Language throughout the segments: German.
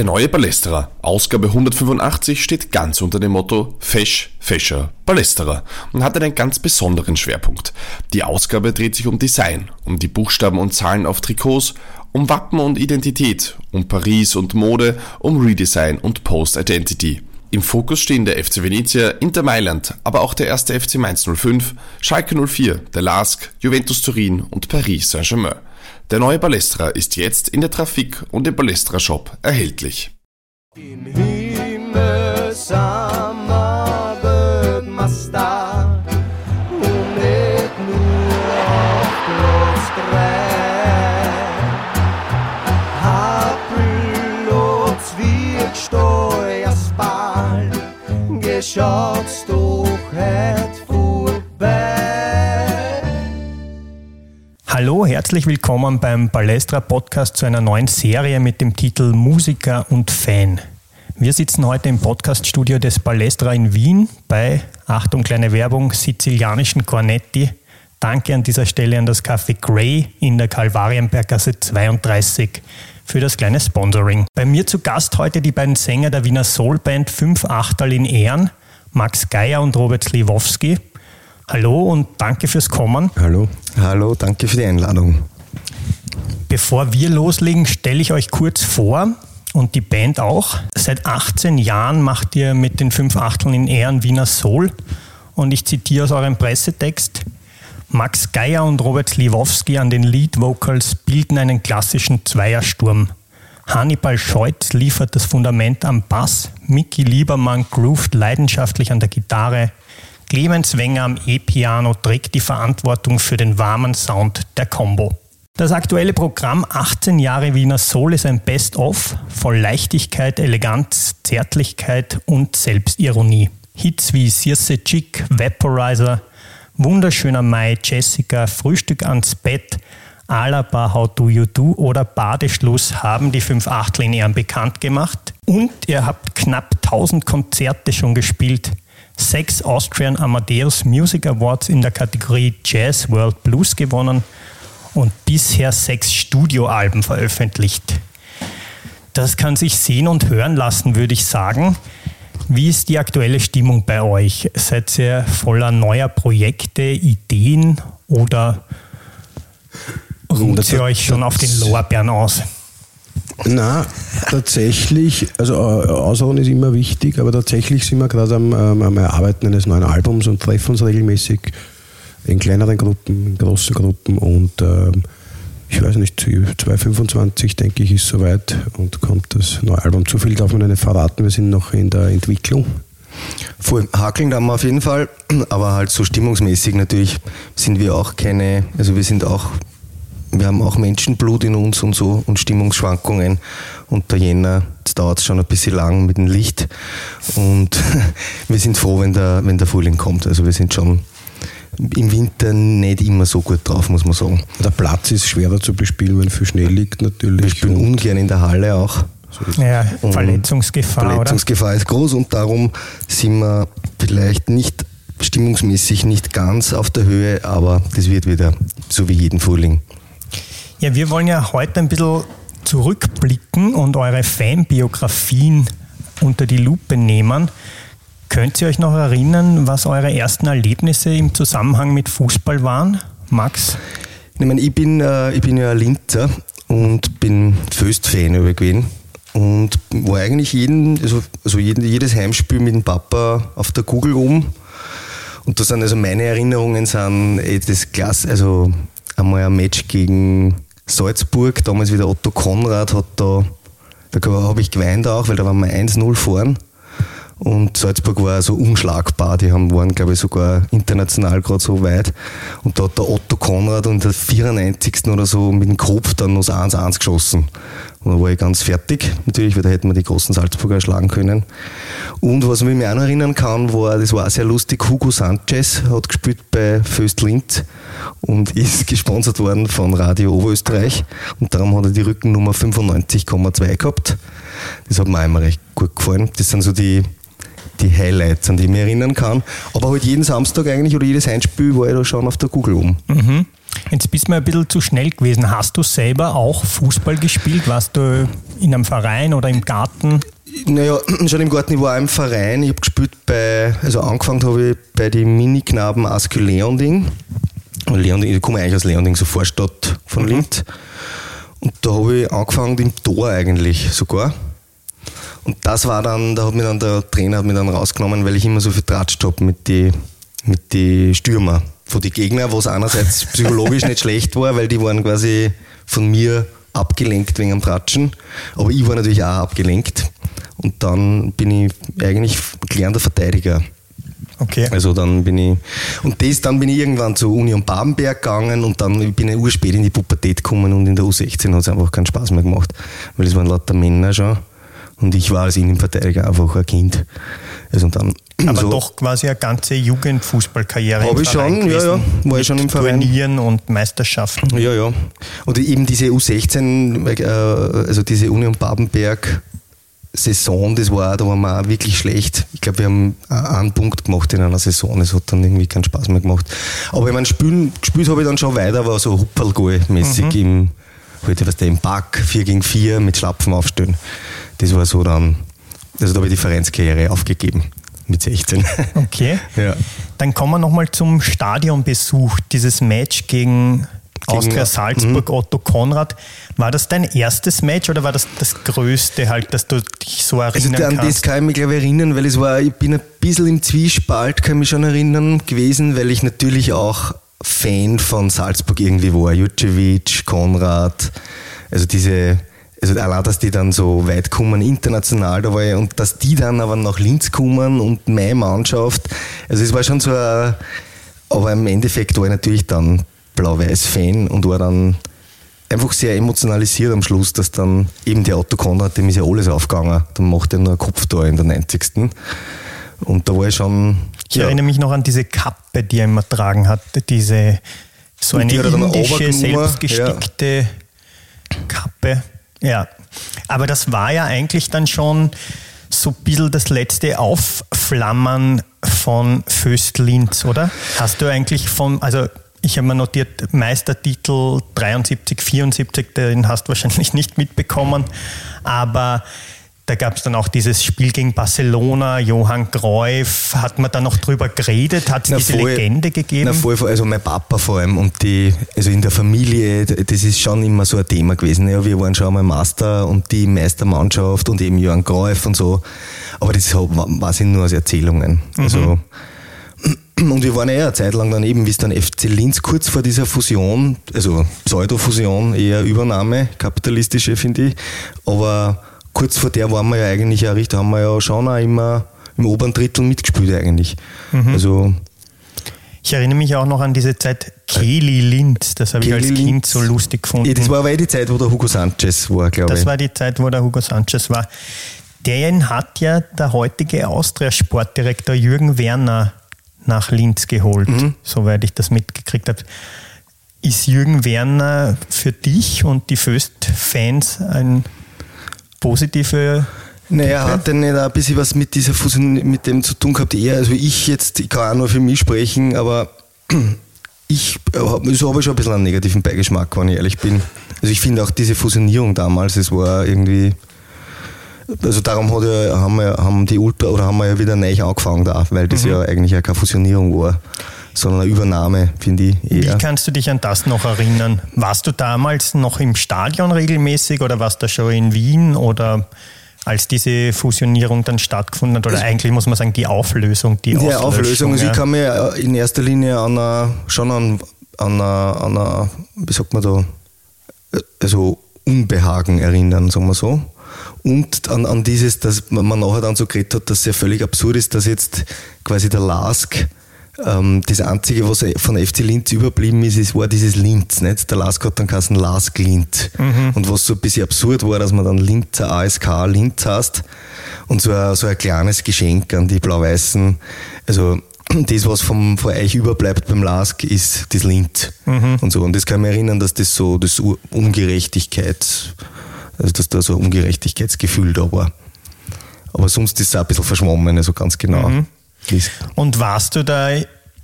Der neue Ballesterer, Ausgabe 185, steht ganz unter dem Motto Fesch, Fescher, Ballesterer und hat einen ganz besonderen Schwerpunkt. Die Ausgabe dreht sich um Design, um die Buchstaben und Zahlen auf Trikots, um Wappen und Identität, um Paris und Mode, um Redesign und Post-Identity. Im Fokus stehen der FC Venezia, Inter Mailand, aber auch der erste FC Mainz 05, Schalke 04, der LASK, Juventus Turin und Paris Saint-Germain. Der neue Balestra ist jetzt in der Trafik und im Balestra Shop erhältlich. Im Himmel Masta und nicht nur auf Platz drei. Wird Steuersball, geschaut's Hallo, herzlich willkommen beim Balestra Podcast zu einer neuen Serie mit dem Titel Musiker und Fan. Wir sitzen heute im Podcaststudio des Balestra in Wien bei, Achtung, kleine Werbung, sizilianischen Cornetti. Danke an dieser Stelle an das Café Grey in der Kalvarienberggasse 32 für das kleine Sponsoring. Bei mir zu Gast heute die beiden Sänger der Wiener Soulband 5 Achterl in Ehren, Max Geier und Robert Sliwowski. Hallo und danke fürs Kommen. Hallo. Hallo, danke für die Einladung. Bevor wir loslegen, stelle ich euch kurz vor und die Band auch. Seit 18 Jahren macht ihr mit den fünf Achteln in Ehren Wiener Soul und ich zitiere aus eurem Pressetext. Max Geier und Robert Sliwowski an den Lead Vocals bilden einen klassischen Zweiersturm. Hannibal Scheutz liefert das Fundament am Bass, Mickey Liebermann groovt leidenschaftlich an der Gitarre, Clemens Wenger am E-Piano trägt die Verantwortung für den warmen Sound der Combo. Das aktuelle Programm 18 Jahre Wiener Soul ist ein Best-of voll Leichtigkeit, Eleganz, Zärtlichkeit und Selbstironie. Hits wie Circe Chick, Vaporizer, Wunderschöner Mai, Jessica, Frühstück ans Bett, Alaba, How Do You Do oder Badeschluss haben die fünf Achtel in Ehren bekannt gemacht. Und ihr habt knapp 1000 Konzerte schon gespielt sechs Austrian Amadeus Music Awards in der Kategorie Jazz World Blues gewonnen und bisher sechs Studioalben veröffentlicht. Das kann sich sehen und hören lassen, würde ich sagen. Wie ist die aktuelle Stimmung bei euch? Seid ihr voller neuer Projekte, Ideen oder ruht ihr euch schon auf den Lorbeeren aus? Na, tatsächlich, also äh, Ausruhen ist immer wichtig, aber tatsächlich sind wir gerade am, ähm, am Erarbeiten eines neuen Albums und treffen uns regelmäßig in kleineren Gruppen, in großen Gruppen und ähm, ich weiß nicht, 2025 denke ich ist soweit und kommt das neue Album. Zu viel darf man nicht verraten, wir sind noch in der Entwicklung. Voll hakeln da wir auf jeden Fall, aber halt so stimmungsmäßig natürlich sind wir auch keine, also wir sind auch wir haben auch Menschenblut in uns und so und Stimmungsschwankungen. Und der Jänner, jetzt dauert es schon ein bisschen lang mit dem Licht. Und wir sind froh, wenn der, wenn der Frühling kommt. Also wir sind schon im Winter nicht immer so gut drauf, muss man sagen. Der Platz ist schwerer zu bespielen, weil viel Schnee liegt natürlich. Wir spielen ungern in der Halle auch. So ja, Verletzungsgefahr. Verletzungsgefahr oder? ist groß und darum sind wir vielleicht nicht stimmungsmäßig nicht ganz auf der Höhe, aber das wird wieder so wie jeden Frühling. Ja, wir wollen ja heute ein bisschen zurückblicken und eure Fanbiografien unter die Lupe nehmen. Könnt ihr euch noch erinnern, was eure ersten Erlebnisse im Zusammenhang mit Fußball waren, Max? Ich, meine, ich, bin, äh, ich bin ja Linzer und bin Föst-Fan gewesen und war eigentlich jeden, also, also jeden, jedes Heimspiel mit dem Papa auf der Google um. Und da sind also meine Erinnerungen sind das Klasse, also einmal ein Match gegen Salzburg, damals wieder Otto Konrad hat da, da habe ich geweint auch, weil da waren wir 1-0 vorn. Und Salzburg war so unschlagbar. Die haben, waren, glaube ich, sogar international gerade so weit. Und da hat der Otto Konrad und der 94. oder so mit dem Kopf dann noch das 1-1 geschossen. Und da war ich ganz fertig, natürlich, weil da hätten wir die großen Salzburger erschlagen können. Und was ich mich auch erinnern kann, war, das war auch sehr lustig, Hugo Sanchez hat gespielt bei Föst Linz und ist gesponsert worden von Radio Oberösterreich. Und darum hat er die Rückennummer 95,2 gehabt. Das hat mir einmal recht gut gefallen. Das sind so die, die Highlights, an die ich mich erinnern kann. Aber halt jeden Samstag eigentlich oder jedes Heimspiel war ich da schon auf der Google um. Mhm. Jetzt bist du mir ein bisschen zu schnell gewesen. Hast du selber auch Fußball gespielt? Warst du in einem Verein oder im Garten? Naja, schon im Garten, ich war auch im Verein. Ich habe gespielt bei, also angefangen habe ich bei den Mini-Knaben Askü Leonding. Leonding. Ich komme eigentlich aus Leonding, so Vorstadt von Linz. Und da habe ich angefangen im Tor eigentlich sogar. Und das war dann, da hat mir dann der Trainer hat mich dann rausgenommen, weil ich immer so viel tratscht habe mit den mit die Stürmer von den Gegnern, was einerseits psychologisch nicht schlecht war, weil die waren quasi von mir abgelenkt wegen dem Tratschen. Aber ich war natürlich auch abgelenkt. Und dann bin ich eigentlich gelernter Verteidiger. Okay. Also dann bin ich, und das, dann bin ich irgendwann zur Union Babenberg gegangen und dann bin ich urspät in die Pubertät gekommen und in der U16 hat es einfach keinen Spaß mehr gemacht, weil es waren lauter Männer schon und ich war als Innenverteidiger einfach ein Kind. Also dann, Aber so, doch quasi eine ganze Jugendfußballkarriere. Habe ich schon, gewesen, ja, ja. War ich schon im Verein. Turnieren und Meisterschaften. Ja, ja. Und eben diese U16, äh, also diese Union Babenberg, Saison, das war, da waren wir auch wirklich schlecht. Ich glaube, wir haben einen Punkt gemacht in einer Saison. Es hat dann irgendwie keinen Spaß mehr gemacht. Aber ich meine, spielen, gespielt habe ich dann schon weiter, war so Hupperlgoal-mäßig mhm. im, heute was der im Back, 4 gegen 4 mit Schlapfen aufstellen. Das war so dann, also da habe ich die Vereinskarriere aufgegeben mit 16. Okay. ja. Dann kommen wir nochmal zum Stadionbesuch, dieses Match gegen Austria Salzburg, mhm. Otto Konrad. War das dein erstes Match oder war das das größte halt, dass du dich so erinnern also, an kannst? das kann ich mich glaube ich erinnern, weil es war, ich bin ein bisschen im Zwiespalt, kann ich mich schon erinnern gewesen, weil ich natürlich auch Fan von Salzburg irgendwie war. Jucevic, Konrad, also diese, also allein, dass die dann so weit kommen, international da war ich, und dass die dann aber nach Linz kommen und meine Mannschaft, also es war schon so ein, aber im Endeffekt war ich natürlich dann Blau-Weiß-Fan und war dann einfach sehr emotionalisiert am Schluss, dass dann eben der Otto Konrad, dem ist ja alles aufgegangen, dann macht er nur ein Kopftor in der 90. Und da war ich schon. Ich ja. erinnere mich noch an diese Kappe, die er immer tragen hat, diese so eine indische, selbstgestickte ja. Kappe. Ja. Aber das war ja eigentlich dann schon so ein bisschen das letzte Aufflammern von Föst Linz, oder? Hast du eigentlich von, also ich habe mir notiert, Meistertitel 73, 74, den hast du wahrscheinlich nicht mitbekommen, aber da gab es dann auch dieses Spiel gegen Barcelona, Johann Cruyff, hat man da noch drüber geredet, hat es diese voll, Legende gegeben? Na voll, also mein Papa vor allem und die, also in der Familie, das ist schon immer so ein Thema gewesen. Ja, wir waren schon einmal Master und die Meistermannschaft und eben Johann Cruyff und so, aber das war sind nur aus Erzählungen. Also mhm. Und wir waren ja eine Zeit lang dann eben, wie es dann FC Linz kurz vor dieser Fusion, also Pseudo-Fusion, eher Übernahme, kapitalistische finde ich, aber kurz vor der waren wir ja eigentlich ja richtig, haben wir ja schon auch immer im oberen Drittel mitgespielt eigentlich. Mhm. Also ich erinnere mich auch noch an diese Zeit Kelly Linz, das habe ich als Kind so lustig gefunden. Das war aber eh die Zeit, wo der Hugo Sanchez war, glaube ich. Das war die Zeit, wo der Hugo Sanchez war. Den hat ja der heutige Austria-Sportdirektor Jürgen Werner nach Linz geholt, mhm. soweit ich das mitgekriegt habe. Ist Jürgen Werner für dich und die Föst-Fans ein positive naja, hat denn nicht ein bisschen was mit dieser Fusion, mit dem zu tun gehabt? Eher, also ich jetzt, ich kann auch nur für mich sprechen, aber ich habe so hab ich schon ein bisschen einen negativen Beigeschmack, wenn ich ehrlich bin. Also ich finde auch diese Fusionierung damals, es war irgendwie, also darum hat ja, haben, wir, haben die Ultra oder haben wir ja wieder neu angefangen da, weil das mhm. ja eigentlich ja keine Fusionierung war, sondern eine Übernahme, finde ich. Eher. Wie kannst du dich an das noch erinnern? Warst du damals noch im Stadion regelmäßig oder warst du schon in Wien oder als diese Fusionierung dann stattgefunden hat? Oder eigentlich muss man sagen, die Auflösung, die Die Auflösung, also ich kann mich in erster Linie an eine, schon an, an, eine, an eine, wie sagt man da, also Unbehagen erinnern, sagen wir so. Und an, an dieses, dass man nachher dann so geredet hat, dass es ja völlig absurd ist, dass jetzt quasi der Lask ähm, das Einzige, was von FC Linz überblieben ist, ist war dieses Linz. Nicht? Der Lask hat dann geheißen Lask Linz. Mhm. Und was so ein bisschen absurd war, dass man dann Linzer ASK Linz heißt und so ein, so ein kleines Geschenk an die Blau-Weißen. Also das, was vom, von euch überbleibt beim Lask, ist das Linz. Mhm. Und so. Und das kann mich erinnern, dass das so das Ungerechtigkeit also dass da so ein Ungerechtigkeitsgefühl da war. Aber sonst ist es auch ein bisschen verschwommen, also ganz genau. Mhm. Und warst du da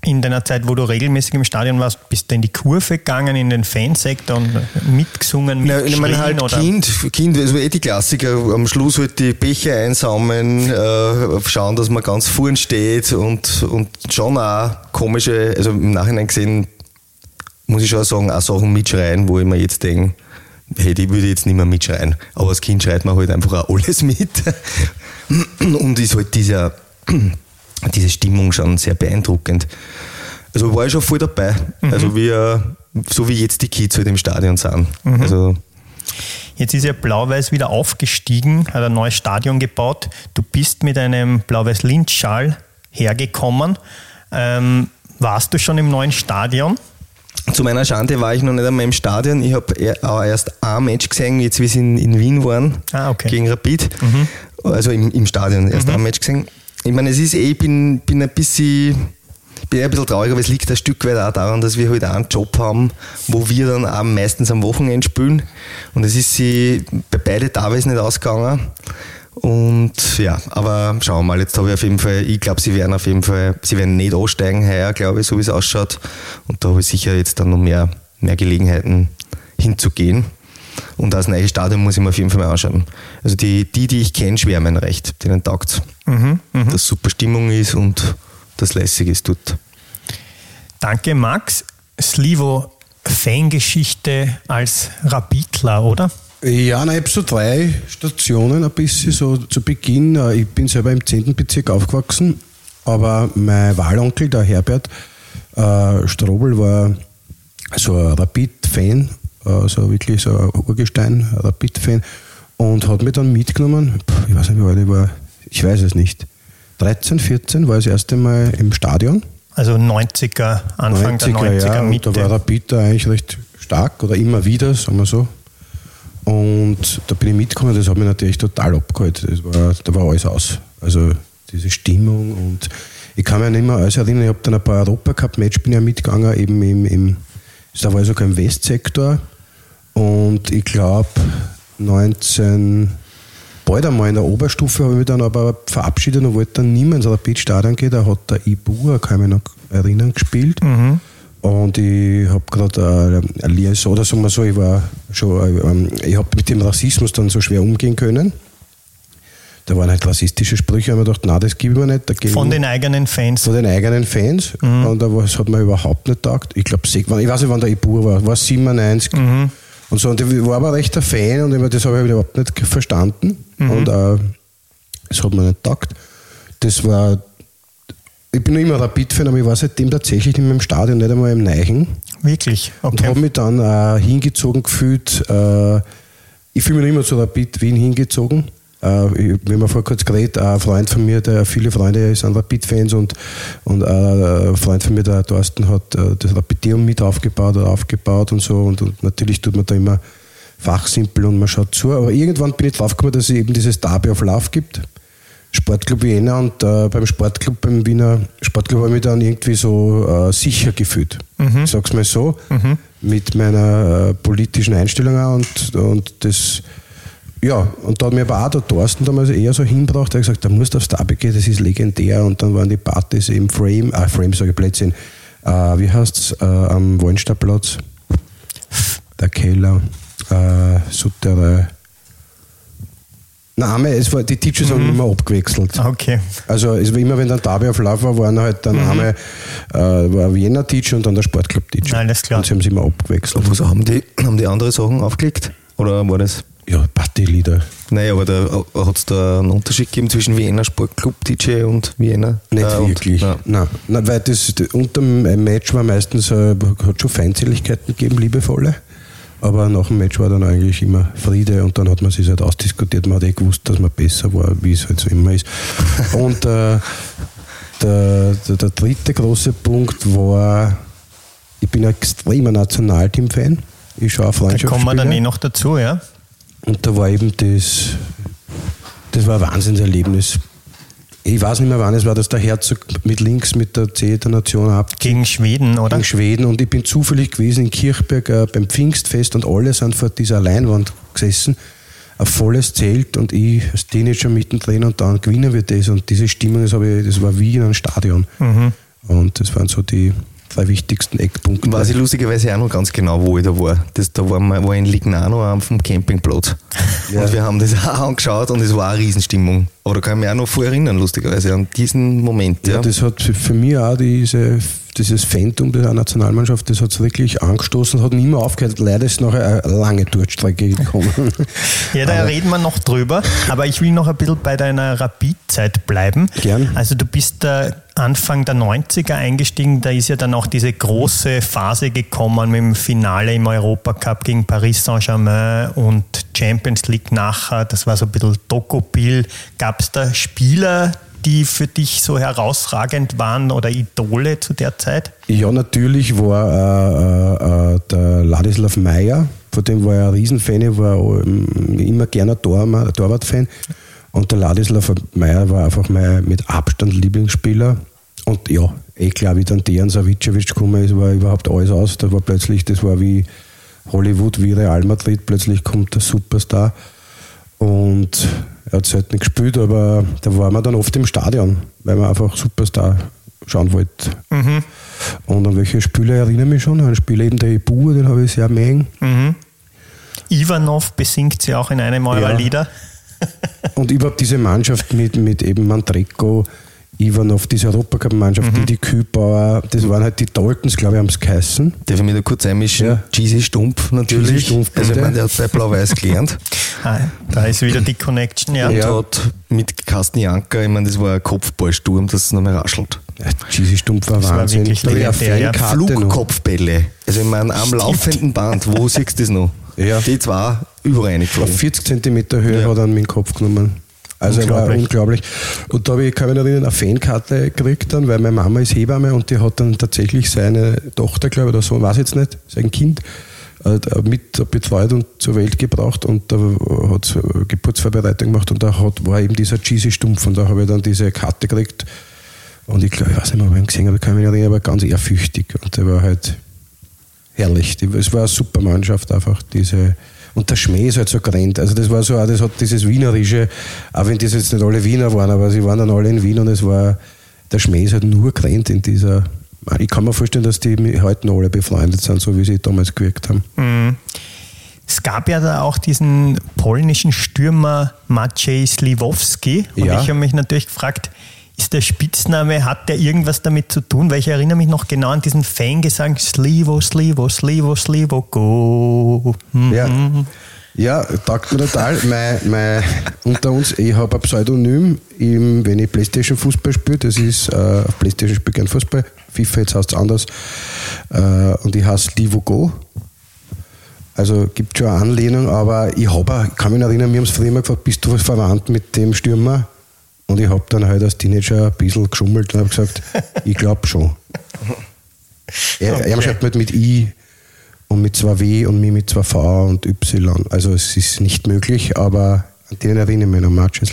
in deiner Zeit, wo du regelmäßig im Stadion warst, bist du in die Kurve gegangen, in den Fansektor und mitgesungen, mitgeschrien? ich meine halt oder? Kind, kind, also eh die Klassiker. Am Schluss halt die Becher einsammeln, äh, schauen, dass man ganz vorn steht und, und schon auch komische, also im Nachhinein gesehen, muss ich schon sagen, auch Sachen mitschreien, wo ich mir jetzt denke, hey, die würde jetzt nicht mehr mitschreien. Aber als Kind schreit man halt einfach auch alles mit. Und ist halt dieser, diese Stimmung schon sehr beeindruckend. Also war ich schon voll dabei. Mhm. Also wie, so wie jetzt die Kids halt im Stadion sind. Mhm. Also Jetzt ist ja Blau-Weiß wieder aufgestiegen, hat ein neues Stadion gebaut. Du bist mit einem Blau-Weiß-Linz-Schal hergekommen. Ähm, warst du schon im neuen Stadion? Zu meiner Schande war ich noch nicht einmal im Stadion. Ich habe erst ein Match gesehen, jetzt wie sie in, in Wien waren, ah, okay. gegen Rapid. Mhm. Also im, im Stadion erst mhm. ein Match gesehen. Ich meine, es ist eh, ich bin, bin ein bisschen bin ein bisschen traurig, aber es liegt ein Stück weit auch daran, dass wir halt einen Job haben, wo wir dann auch meistens am Wochenende spielen. Und es ist sie bei beide teilweise nicht ausgegangen. Und ja, aber schauen wir mal, jetzt habe ich auf jeden Fall, ich glaube, sie werden auf jeden Fall, sie werden nicht aussteigen heuer, glaube ich, so wie es ausschaut. Und da habe ich sicher jetzt dann noch mehr, mehr Gelegenheiten hinzugehen. Und das neue Stadion muss ich mir auf jeden Fall mal anschauen. Also die, die, die ich kenne, schwärmen recht, denen taugt mhm, mh. Dass super Stimmung ist und das lässig ist dort. Danke, Max. Slivo, Fangeschichte als Rapidler, oder? Ja, nein, ich habe so drei Stationen ein bisschen so zu Beginn. Äh, ich bin selber im 10. Bezirk aufgewachsen, aber mein Wahlonkel, der Herbert äh, Strobel, war so ein Rapid-Fan, äh, so wirklich so ein Urgestein, ein Rapid-Fan und hat mich dann mitgenommen. Ich weiß nicht, wie alt ich war, ich weiß es nicht. 13, 14 war ich das erste Mal im Stadion. Also 90er, Anfang 90er, der 90er, ja, Mitte. Da war Rapid da eigentlich recht stark oder immer wieder, sagen wir so. Und da bin ich mitgekommen, das hat mich natürlich total abgeholt. Das war, da war alles aus. Also diese Stimmung und ich kann mich nicht mehr alles erinnern, ich habe dann ein paar Europacup-Match bin ja mitgegangen, eben im, im da war ich sogar im Westsektor und ich glaube 19 bald einmal in der Oberstufe habe ich mich dann aber verabschiedet und wollte dann mehr ins Rapid-Stadion gehen, da hat der Ibua, kann ich mich noch erinnern, gespielt. Mhm. Und ich habe gerade äh, eine Liaison, oder sagen wir so, ich war schon, ähm, ich habe mit dem Rassismus dann so schwer umgehen können. Da waren halt rassistische Sprüche, und ich gedacht, nein, das gebe ich mir nicht. Von den eigenen Fans? Von den eigenen Fans. Mhm. Und das hat mir überhaupt nicht gedacht. Ich glaube, ich weiß nicht, wann der Ibur war, war 97. Mhm. Und so, und ich war aber recht ein Fan und das habe ich überhaupt nicht verstanden. Mhm. Und äh, das hat mir nicht gedacht. Das war ich bin noch immer Rapid-Fan, aber ich war seitdem tatsächlich in meinem Stadion, nicht einmal im Neichen. Wirklich? Okay. Und habe mich dann äh, hingezogen gefühlt. Äh, ich fühle mich noch immer zu Rapid Wien hingezogen. Äh, wir haben vor kurz geredet, ein Freund von mir, der viele Freunde sind Rapid-Fans und, und äh, ein Freund von mir, der Thorsten, hat äh, das Rapideum mit aufgebaut oder aufgebaut und so. Und, und natürlich tut man da immer fachsimpel und man schaut zu. Aber irgendwann bin ich draufgekommen, dass es eben dieses Derby of Love gibt. Sportclub Vienna und äh, beim Sportclub, beim Wiener Sportclub habe ich mich dann irgendwie so äh, sicher gefühlt. Mhm. Ich sag's mal so, mhm. mit meiner äh, politischen Einstellung auch und, und das, ja, und da hat mir aber auch der Thorsten damals eher so hinbracht, er hat gesagt, da musst du aufs Derby gehen, das ist legendär und dann waren die Partys im Frame, ah, Frame sage ich Plätzchen, äh, wie heißt's, äh, am Wallenstadtplatz, der Keller, äh, Sutterei, Name, es war, die Teachers mhm. haben immer abgewechselt. Okay. Also es war immer, wenn dann Derby auf Lauf war, waren halt der mhm. Name, äh, war Wiener Teacher und dann der Sportclub Teacher. Alles klar. Und sie haben sie immer abgewechselt. Und was haben die, haben die andere Sachen aufgelegt? Oder war das? Ja, Partylieder. Naja, aber da hat es da einen Unterschied gegeben zwischen Wiener Sportclub DJ und Wiener? Nicht äh, wirklich. Und, nein. nein, weil das unter dem Match war meistens, äh, hat schon Feindseligkeiten gegeben, liebevolle. Aber nach dem Match war dann eigentlich immer Friede und dann hat man sich halt ausdiskutiert. Man hat eh gewusst, dass man besser war, wie es halt so immer ist. und äh, der, der, der, dritte große Punkt war, ich bin ein extremer Nationalteam-Fan. Ich schaue Freundschaftsspiele. Da kommen wir dann eh noch dazu, ja. Und da war eben das, das war ein Wahnsinnserlebnis ich weiß nicht mehr wann es war, dass der Herzog mit links mit der C der Nation ab. Gegen Schweden, oder? Gegen Schweden. Und ich bin zufällig gewesen in Kirchberg äh, beim Pfingstfest und alle sind vor dieser Leinwand gesessen. Ein volles Zelt und ich als Teenager mittendrin und dann gewinnen wir das. Und diese Stimmung, das, ich, das war wie in einem Stadion. Mhm. Und das waren so die drei wichtigsten Eckpunkte. Weiß ich lustigerweise auch noch ganz genau, wo ich da war. Das, da war, wir, war in Lignano auf dem Campingplatz. Ja. Und wir haben das auch angeschaut und es war eine Riesenstimmung. Aber da kann ich mich auch noch vor erinnern, lustigerweise, an diesen Moment. Ja, ja das hat für mich auch diese dieses Phantom der Nationalmannschaft, das hat es wirklich angestoßen, hat nicht mehr aufgehört. Leider ist nachher eine lange Durchstrecke gekommen. ja, da aber reden wir noch drüber. Aber ich will noch ein bisschen bei deiner Rapid-Zeit bleiben. Gern. Also du bist da Anfang der 90er eingestiegen, da ist ja dann auch diese große Phase gekommen mit dem Finale im Europacup gegen Paris Saint-Germain und Champions League nachher. Das war so ein bisschen Dokopil. Gab es da Spieler, die für dich so herausragend waren oder Idole zu der Zeit? Ja, natürlich war äh, äh, der Ladislav Meyer, von dem war ich ein Riesenfan, ich war immer gerne Torwart-Fan. Und der Ladislav Meyer war einfach mein mit Abstand Lieblingsspieler. Und ja, eh klar, wie dann Dejan Savicevic gekommen ist, war überhaupt alles aus. Da war plötzlich, das war wie Hollywood, wie Real Madrid, plötzlich kommt der Superstar. Und er hat es halt nicht gespielt, aber da waren wir dann oft im Stadion, weil wir einfach Superstar schauen wollten. Mhm. Und an welche Spiele erinnere ich mich schon? An Spiel eben der Ibu, den habe ich sehr mengen. Mhm. Ivanov besingt sie auch in einem eurer ja. Lieder. und überhaupt diese Mannschaft mit, mit eben Mantreko, Ivanov, diese Europacup-Mannschaft, mhm. die, die Kühlbauer, das waren halt die Daltons, glaube ich, haben es geheißen. Darf ich mich da kurz einmischen? Ja. Cheesy Stumpf natürlich. Cheesy Stumpf, also ich meine, der hat bei Blau-Weiß gelernt. Ah, da ist wieder die Connection, ja. Und ja. hat mit Carsten Janker, ich meine, das war ein Kopfballsturm, dass es noch mehr raschelt. Ja, Cheesy Stumpf war das Wahnsinn. War wirklich ja Flugkopfbälle. Also ich meine, am Stimmt. laufenden Band, wo siehst du das noch? Ja. Die zwei reingeflogen. Auf 40 cm Höhe ja. hat er mit dem Kopf genommen. Also unglaublich. war unglaublich. Und da habe ich, kann mich erinnern, eine Fankarte gekriegt dann, weil meine Mama ist Hebamme und die hat dann tatsächlich seine Tochter, glaube ich, oder so, weiß jetzt nicht, sein Kind äh, mit betreut und zur Welt gebracht und da hat Geburtsvorbereitung gemacht und da hat, war eben dieser cheesy Stumpf und da habe ich dann diese Karte gekriegt und ich glaube, ich weiß nicht mehr, ob ich ihn gesehen habe, kann mich erinnern, aber ganz ehrfürchtig und der war halt herrlich. Es war eine super Mannschaft einfach, diese und der Schmäh ist halt so grennt. Also das war so, das hat dieses Wienerische, auch wenn das jetzt nicht alle Wiener waren, aber sie waren dann alle in Wien und es war, der Schmäh ist halt nur grennt in dieser, ich kann mir vorstellen, dass die heute noch alle befreundet sind, so wie sie damals gewirkt haben. Mhm. Es gab ja da auch diesen polnischen Stürmer Maciej Sliwowski und ja. ich habe mich natürlich gefragt, ist der Spitzname, hat der irgendwas damit zu tun? Weil ich erinnere mich noch genau an diesen Fangesang Slivo, Slivo, Slivo, Slivo, go. Mhm. Ja. Ja, taugt mir total. mein, mein, unter uns, ich habe ein Pseudonym, im, wenn ich Playstation Fußball spiele, das ist, äh, auf Playstation spiele ich gern Fußball, FIFA jetzt heißt es anders, äh, und ich heiße Livo Go. Also gibt schon eine Anlehnung, aber ich, hab, ich kann mich erinnern, wir haben es früher immer gefragt, bist du verwandt mit dem Stürmer? Und ich habe dann halt als Teenager ein bisschen geschummelt und habe gesagt, ich glaube schon. Er, okay. er schreibt halt mit I und mit zwei W und mir mit zwei V und Y. Also es ist nicht möglich, aber an denen erinnere ich mich noch Marches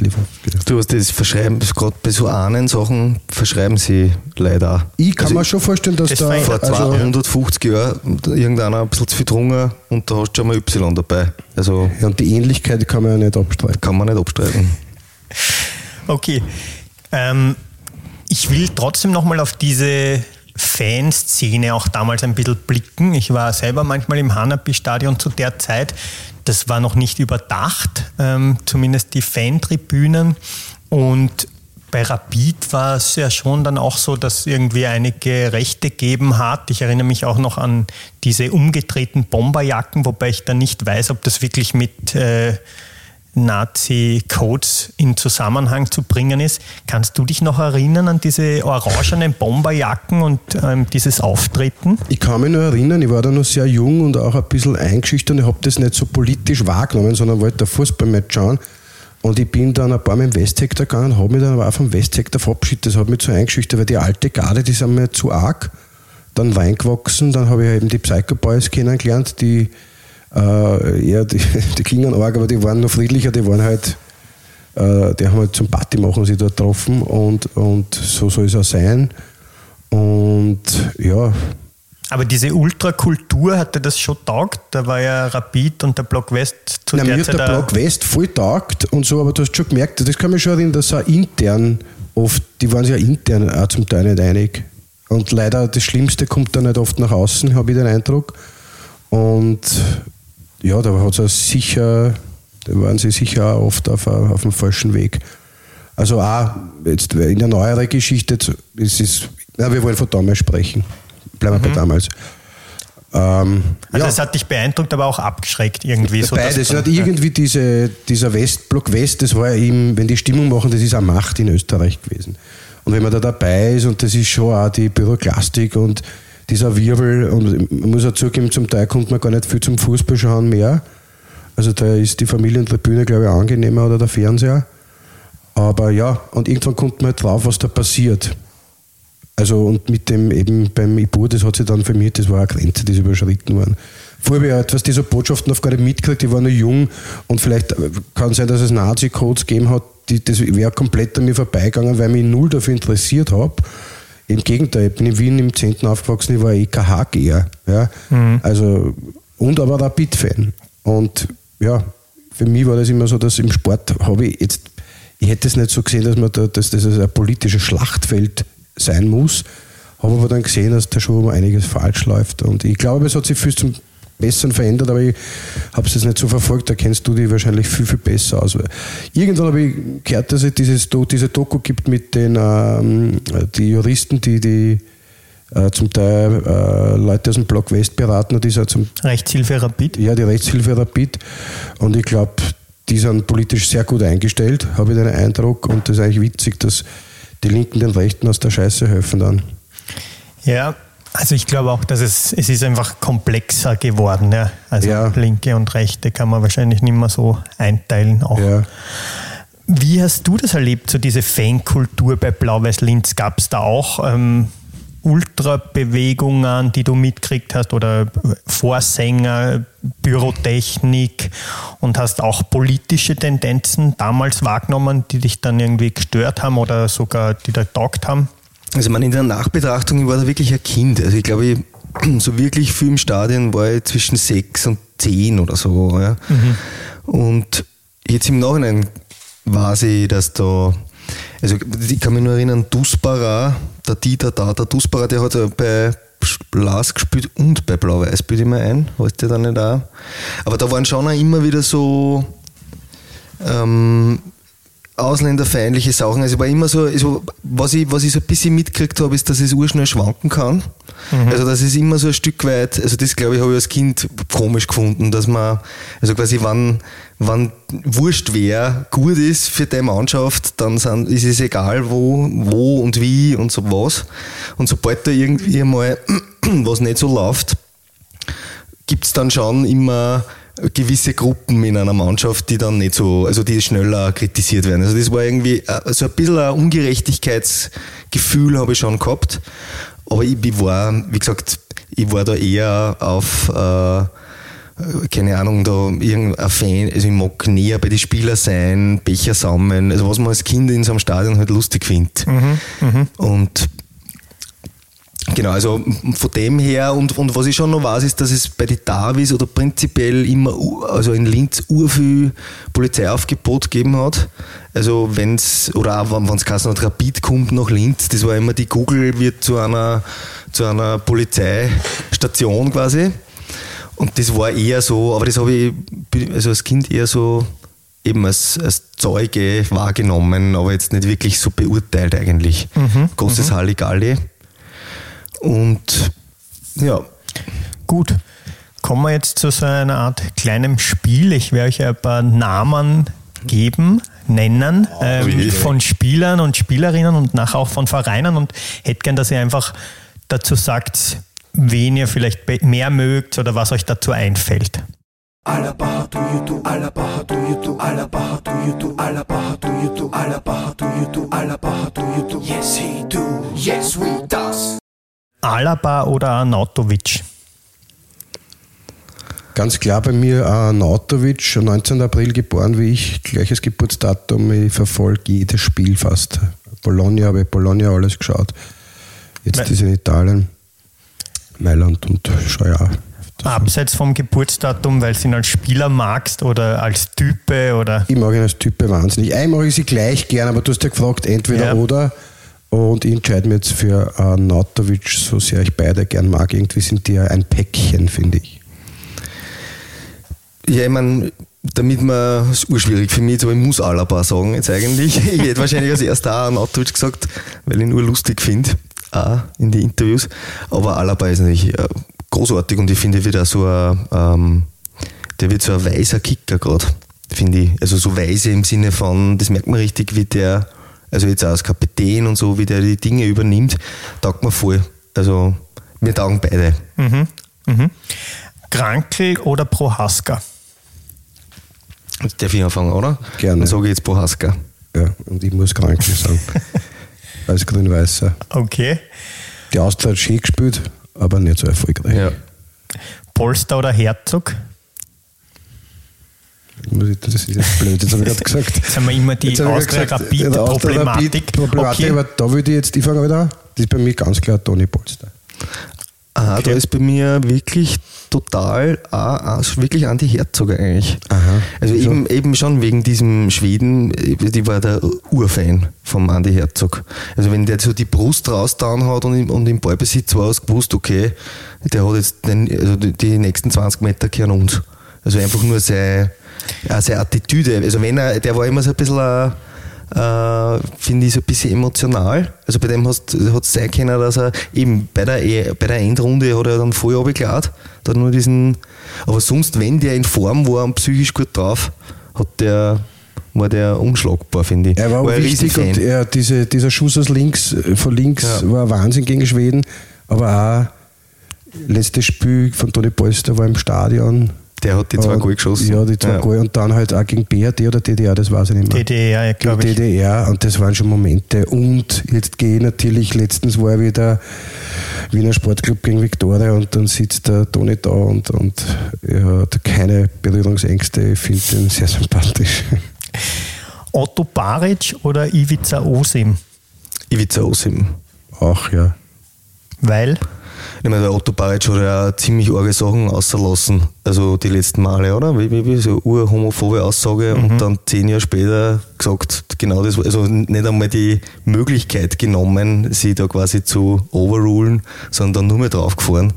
Du hast das verschreiben, gerade bei so einen Sachen verschreiben sie leider. Ich kann also mir schon vorstellen, dass da vor also 250 Jahren irgendeiner ein bisschen zu viel getrunken und da hast du schon mal Y dabei. Also ja, und die Ähnlichkeit kann man ja nicht abstreiten. Kann man nicht abstreiten. Okay. Ähm, ich will trotzdem nochmal auf diese Fanszene auch damals ein bisschen blicken. Ich war selber manchmal im Hanapi-Stadion zu der Zeit. Das war noch nicht überdacht, ähm, zumindest die Fantribünen. Und bei Rapid war es ja schon dann auch so, dass irgendwie einige Rechte gegeben hat. Ich erinnere mich auch noch an diese umgedrehten Bomberjacken, wobei ich dann nicht weiß, ob das wirklich mit äh, Nazi-Codes in Zusammenhang zu bringen ist. Kannst du dich noch erinnern an diese orangenen Bomberjacken und ähm, dieses Auftreten? Ich kann mich nur erinnern, ich war da noch sehr jung und auch ein bisschen eingeschüchtert. Ich habe das nicht so politisch wahrgenommen, sondern wollte ein Fußballmatch schauen. Und ich bin dann ein paar Mal im Westhektor gegangen, habe mich dann aber auch vom Westhektor verabschiedet. Das hat mich so eingeschüchtert, weil die alte Garde, die sind mir zu arg. Dann reingewachsen, dann habe ich eben die Psycho Boys kennengelernt, die äh, ja, die, die klingen arg, aber die waren noch friedlicher, die waren halt, äh, die haben halt zum Party machen sie dort getroffen und, und so soll es auch sein. Und ja. Aber diese Ultrakultur hatte das schon taugt? Da war ja Rapid und der Block West zu Nein, der mir Zeit. der Block West voll taugt und so, aber du hast schon gemerkt, das kann man schon erinnern, dass auch intern oft, die waren sich ja intern auch zum Teil nicht einig. Und leider das Schlimmste kommt dann nicht oft nach außen, habe ich den Eindruck. Und ja, da hat es sicher, da waren sie sicher auch oft auf, auf dem falschen Weg. Also auch jetzt in der neueren Geschichte, es ist, ja, wir wollen von damals sprechen. Bleiben wir mhm. bei damals. Ähm, also ja. es hat dich beeindruckt, aber auch abgeschreckt irgendwie. So Beides. hat irgendwie diese, dieser Westblock West, das war ja eben, wenn die Stimmung machen, das ist eine Macht in Österreich gewesen. Und wenn man da dabei ist und das ist schon auch die Büroklastik und dieser Wirbel und man muss auch zugeben, zum Teil kommt man gar nicht viel zum Fußball schauen mehr. Also da ist die Familientribüne, glaube ich, angenehmer oder der Fernseher. Aber ja, und irgendwann kommt man halt drauf, was da passiert. Also und mit dem eben beim IBUR, das hat sich dann für mich, das war eine Grenze, die ist überschritten worden. Vorher habe ich etwas dieser Botschaften oft gar nicht mitgekriegt, ich war noch jung und vielleicht kann sein, dass es Nazi-Codes gegeben hat, die, das wäre komplett an mir vorbeigegangen, weil mich null dafür interessiert habe. Im Gegenteil, ich bin in Wien im 10. aufgewachsen, ich war EKH-Geher. Ja? Mhm. Also, und aber Rapid-Fan. Und ja, für mich war das immer so, dass im Sport habe ich jetzt, ich hätte es nicht so gesehen, dass, man da, dass das ein politisches Schlachtfeld sein muss, habe aber dann gesehen, dass da schon einiges falsch läuft. Und ich glaube, es hat sich viel zum Besseren verändert, aber ich habe es jetzt nicht so verfolgt, da kennst du die wahrscheinlich viel, viel besser aus. Irgendwann habe ich gehört, dass es dieses, diese Doku gibt mit den ähm, die Juristen, die die äh, zum Teil äh, Leute aus dem Block West beraten und dieser zum Rechtshilfe Rapid? Ja, die Rechtshilfe Rapid. Und ich glaube, die sind politisch sehr gut eingestellt, habe ich den Eindruck. Und das ist eigentlich witzig, dass die Linken den Rechten aus der Scheiße helfen dann. Ja, also ich glaube auch, dass es, es ist einfach komplexer geworden. Ja. Also ja. Linke und Rechte kann man wahrscheinlich nicht mehr so einteilen. Auch. Ja. Wie hast du das erlebt, so diese Fankultur bei Blau-Weiß-Linz? Gab es da auch ähm, Ultrabewegungen, die du mitkriegt hast oder Vorsänger, Bürotechnik und hast auch politische Tendenzen damals wahrgenommen, die dich dann irgendwie gestört haben oder sogar die da taugt haben? Also man in der Nachbetrachtung, ich war da wirklich ein Kind. Also ich glaube, so wirklich viel im Stadion war ich zwischen sechs und zehn oder so. Ja. Mhm. Und jetzt im Nachhinein weiß ich, dass da also ich kann mich nur erinnern, Duspara, der Dieter da, der Duspara, der hat bei Blas gespielt und bei Blau-Weiß, bitte mal ein, weißt du da nicht auch? Aber da waren schon auch immer wieder so ähm, ausländerfeindliche Sachen. Also war immer so, also was, ich, was ich so ein bisschen mitgekriegt habe, ist, dass es urschnell schwanken kann. Mhm. Also das ist immer so ein Stück weit, also das glaube ich habe ich als Kind komisch gefunden, dass man, also quasi wann, wann wurscht wer gut ist für die Mannschaft, dann sind, ist es egal wo, wo und wie und so was. Und sobald da irgendwie mal was nicht so läuft, gibt es dann schon immer gewisse Gruppen in einer Mannschaft, die dann nicht so, also die schneller kritisiert werden. Also das war irgendwie äh, so ein bisschen ein Ungerechtigkeitsgefühl habe ich schon gehabt. Aber ich, ich war, wie gesagt, ich war da eher auf, äh, keine Ahnung, da irgendein Fan, also ich mag näher bei den Spielern sein, Becher sammeln, also was man als Kind in so einem Stadion halt lustig findet. Mhm, mh. Und Genau, also von dem her und, und was ich schon noch weiß, ist, dass es bei den Davis oder prinzipiell immer, also in Linz, urviel Polizeiaufgebot gegeben hat. Also wenn es, oder auch wenn es Kassen und Rapid kommt nach Linz, das war immer die Google wird zu einer, zu einer Polizeistation quasi. Und das war eher so, aber das habe ich also als Kind eher so eben als, als Zeuge wahrgenommen, aber jetzt nicht wirklich so beurteilt eigentlich. Mhm, Großes mhm. Halligalli. Und ja. Gut. Kommen wir jetzt zu so einer Art kleinem Spiel. Ich werde euch ein paar Namen geben, nennen oh, ähm, von Spielern und Spielerinnen und nachher auch von Vereinen und hätte gern, dass ihr einfach dazu sagt, wen ihr vielleicht mehr mögt oder was euch dazu einfällt. Yes he do Yes we does Alaba oder Arnautovic? Ganz klar bei mir Arnautovic, 19. April geboren wie ich, gleiches Geburtsdatum, ich verfolge jedes Spiel fast. Bologna habe ich Bologna alles geschaut. Jetzt ist in Italien, Mailand und schau ja. Abseits vom Geburtsdatum, weil du ihn als Spieler magst oder als Type oder? Ich mag ihn als Type wahnsinnig. Einmal mag ich sie gleich gern, aber du hast ja gefragt, entweder ja. oder. Und ich entscheide mich jetzt für äh, Nautovic, so sehr ich beide gern mag. Irgendwie sind die ja ein Päckchen, finde ich. Ja, ich meine, damit man, es ist urschwierig für mich, aber ich muss Alaba sagen jetzt eigentlich. Ich hätte wahrscheinlich als erster auch Nautovic gesagt, weil ich ihn nur lustig finde, auch in die Interviews. Aber Alaba ist natürlich äh, großartig und ich finde wieder so ein, ähm, der wird so ein weiser Kicker gerade, finde ich. Also so weise im Sinne von, das merkt man richtig, wie der, also jetzt auch als Kapitän und so, wie der die Dinge übernimmt, taugt mir voll. Also wir taugen beide. Mhm. Mhm. Krankel oder Prohaska? Darf ich anfangen, oder? Gerne. Dann sage ich jetzt Prohaska. Ja, und ich muss Krankel sagen. als Grün-Weißer. Okay. Die Austria hat schön gespielt, aber nicht so erfolgreich. Ja. Polster oder Herzog? Das ist jetzt blöd, jetzt habe ich gerade gesagt. Jetzt haben wir immer die Jetzt habe ich gesagt, Austria-Rapid- ja, der Austria Problematik. Rapid Problematik, Okay. aber da würde ich jetzt, ich fange wieder an. Das ist bei mir ganz klar Toni Polster. Aha, Okay. da ist bei mir wirklich total ah, ah, wirklich Anti-Herzoger eigentlich. Aha. Also Wieso? eben, eben schon wegen diesem Schweden, die war der Urfan vom Andi Herzog. Also wenn der so die Brust rausgetan hat und im, und im Ballbesitz war, hast du gewusst, okay, der hat jetzt den, also die, die nächsten 20 Meter gehören uns. Also einfach nur seine, ja, seine Attitüde. Also wenn er, der war immer so ein bisschen ein, äh, finde ich so ein bisschen emotional. Also bei dem hat es sein können, dass er eben bei der, E- bei der Endrunde hat er dann voll runtergeladen. Da nur diesen, aber sonst, wenn der in Form war und psychisch gut drauf, hat der, war der unschlagbar, finde ich. Er war ein wichtig und er, diese, dieser Schuss aus links, äh, von links Ja. war Wahnsinn gegen Schweden, aber auch letztes Spiel von Toni Polster war im Stadion. Der hat die zwei Goal geschossen. Ja, die zwei Ja. Goal und dann halt auch gegen BRD oder DDR, das weiß ich nicht mehr. DDR, Gegen glaube ich. DDR und das waren schon Momente. Und jetzt gehe ich natürlich, letztens war wieder Wiener Sportclub gegen Viktoria und dann sitzt der Toni da und, und er hat keine Berührungsängste. Ich finde ihn sehr sympathisch. Otto Baric oder Ivica Osim? Ivica Osim. Auch, ja. Weil, Ich meine, der Otto Baric hat ja ziemlich arge Sachen außerlassen, also die letzten Male, oder? Wie, wie, wie so urhomophobe Aussage und dann zehn Jahre später gesagt, genau das, also nicht einmal die Möglichkeit genommen, sie da quasi zu overrulen, sondern dann nur mehr draufgefahren.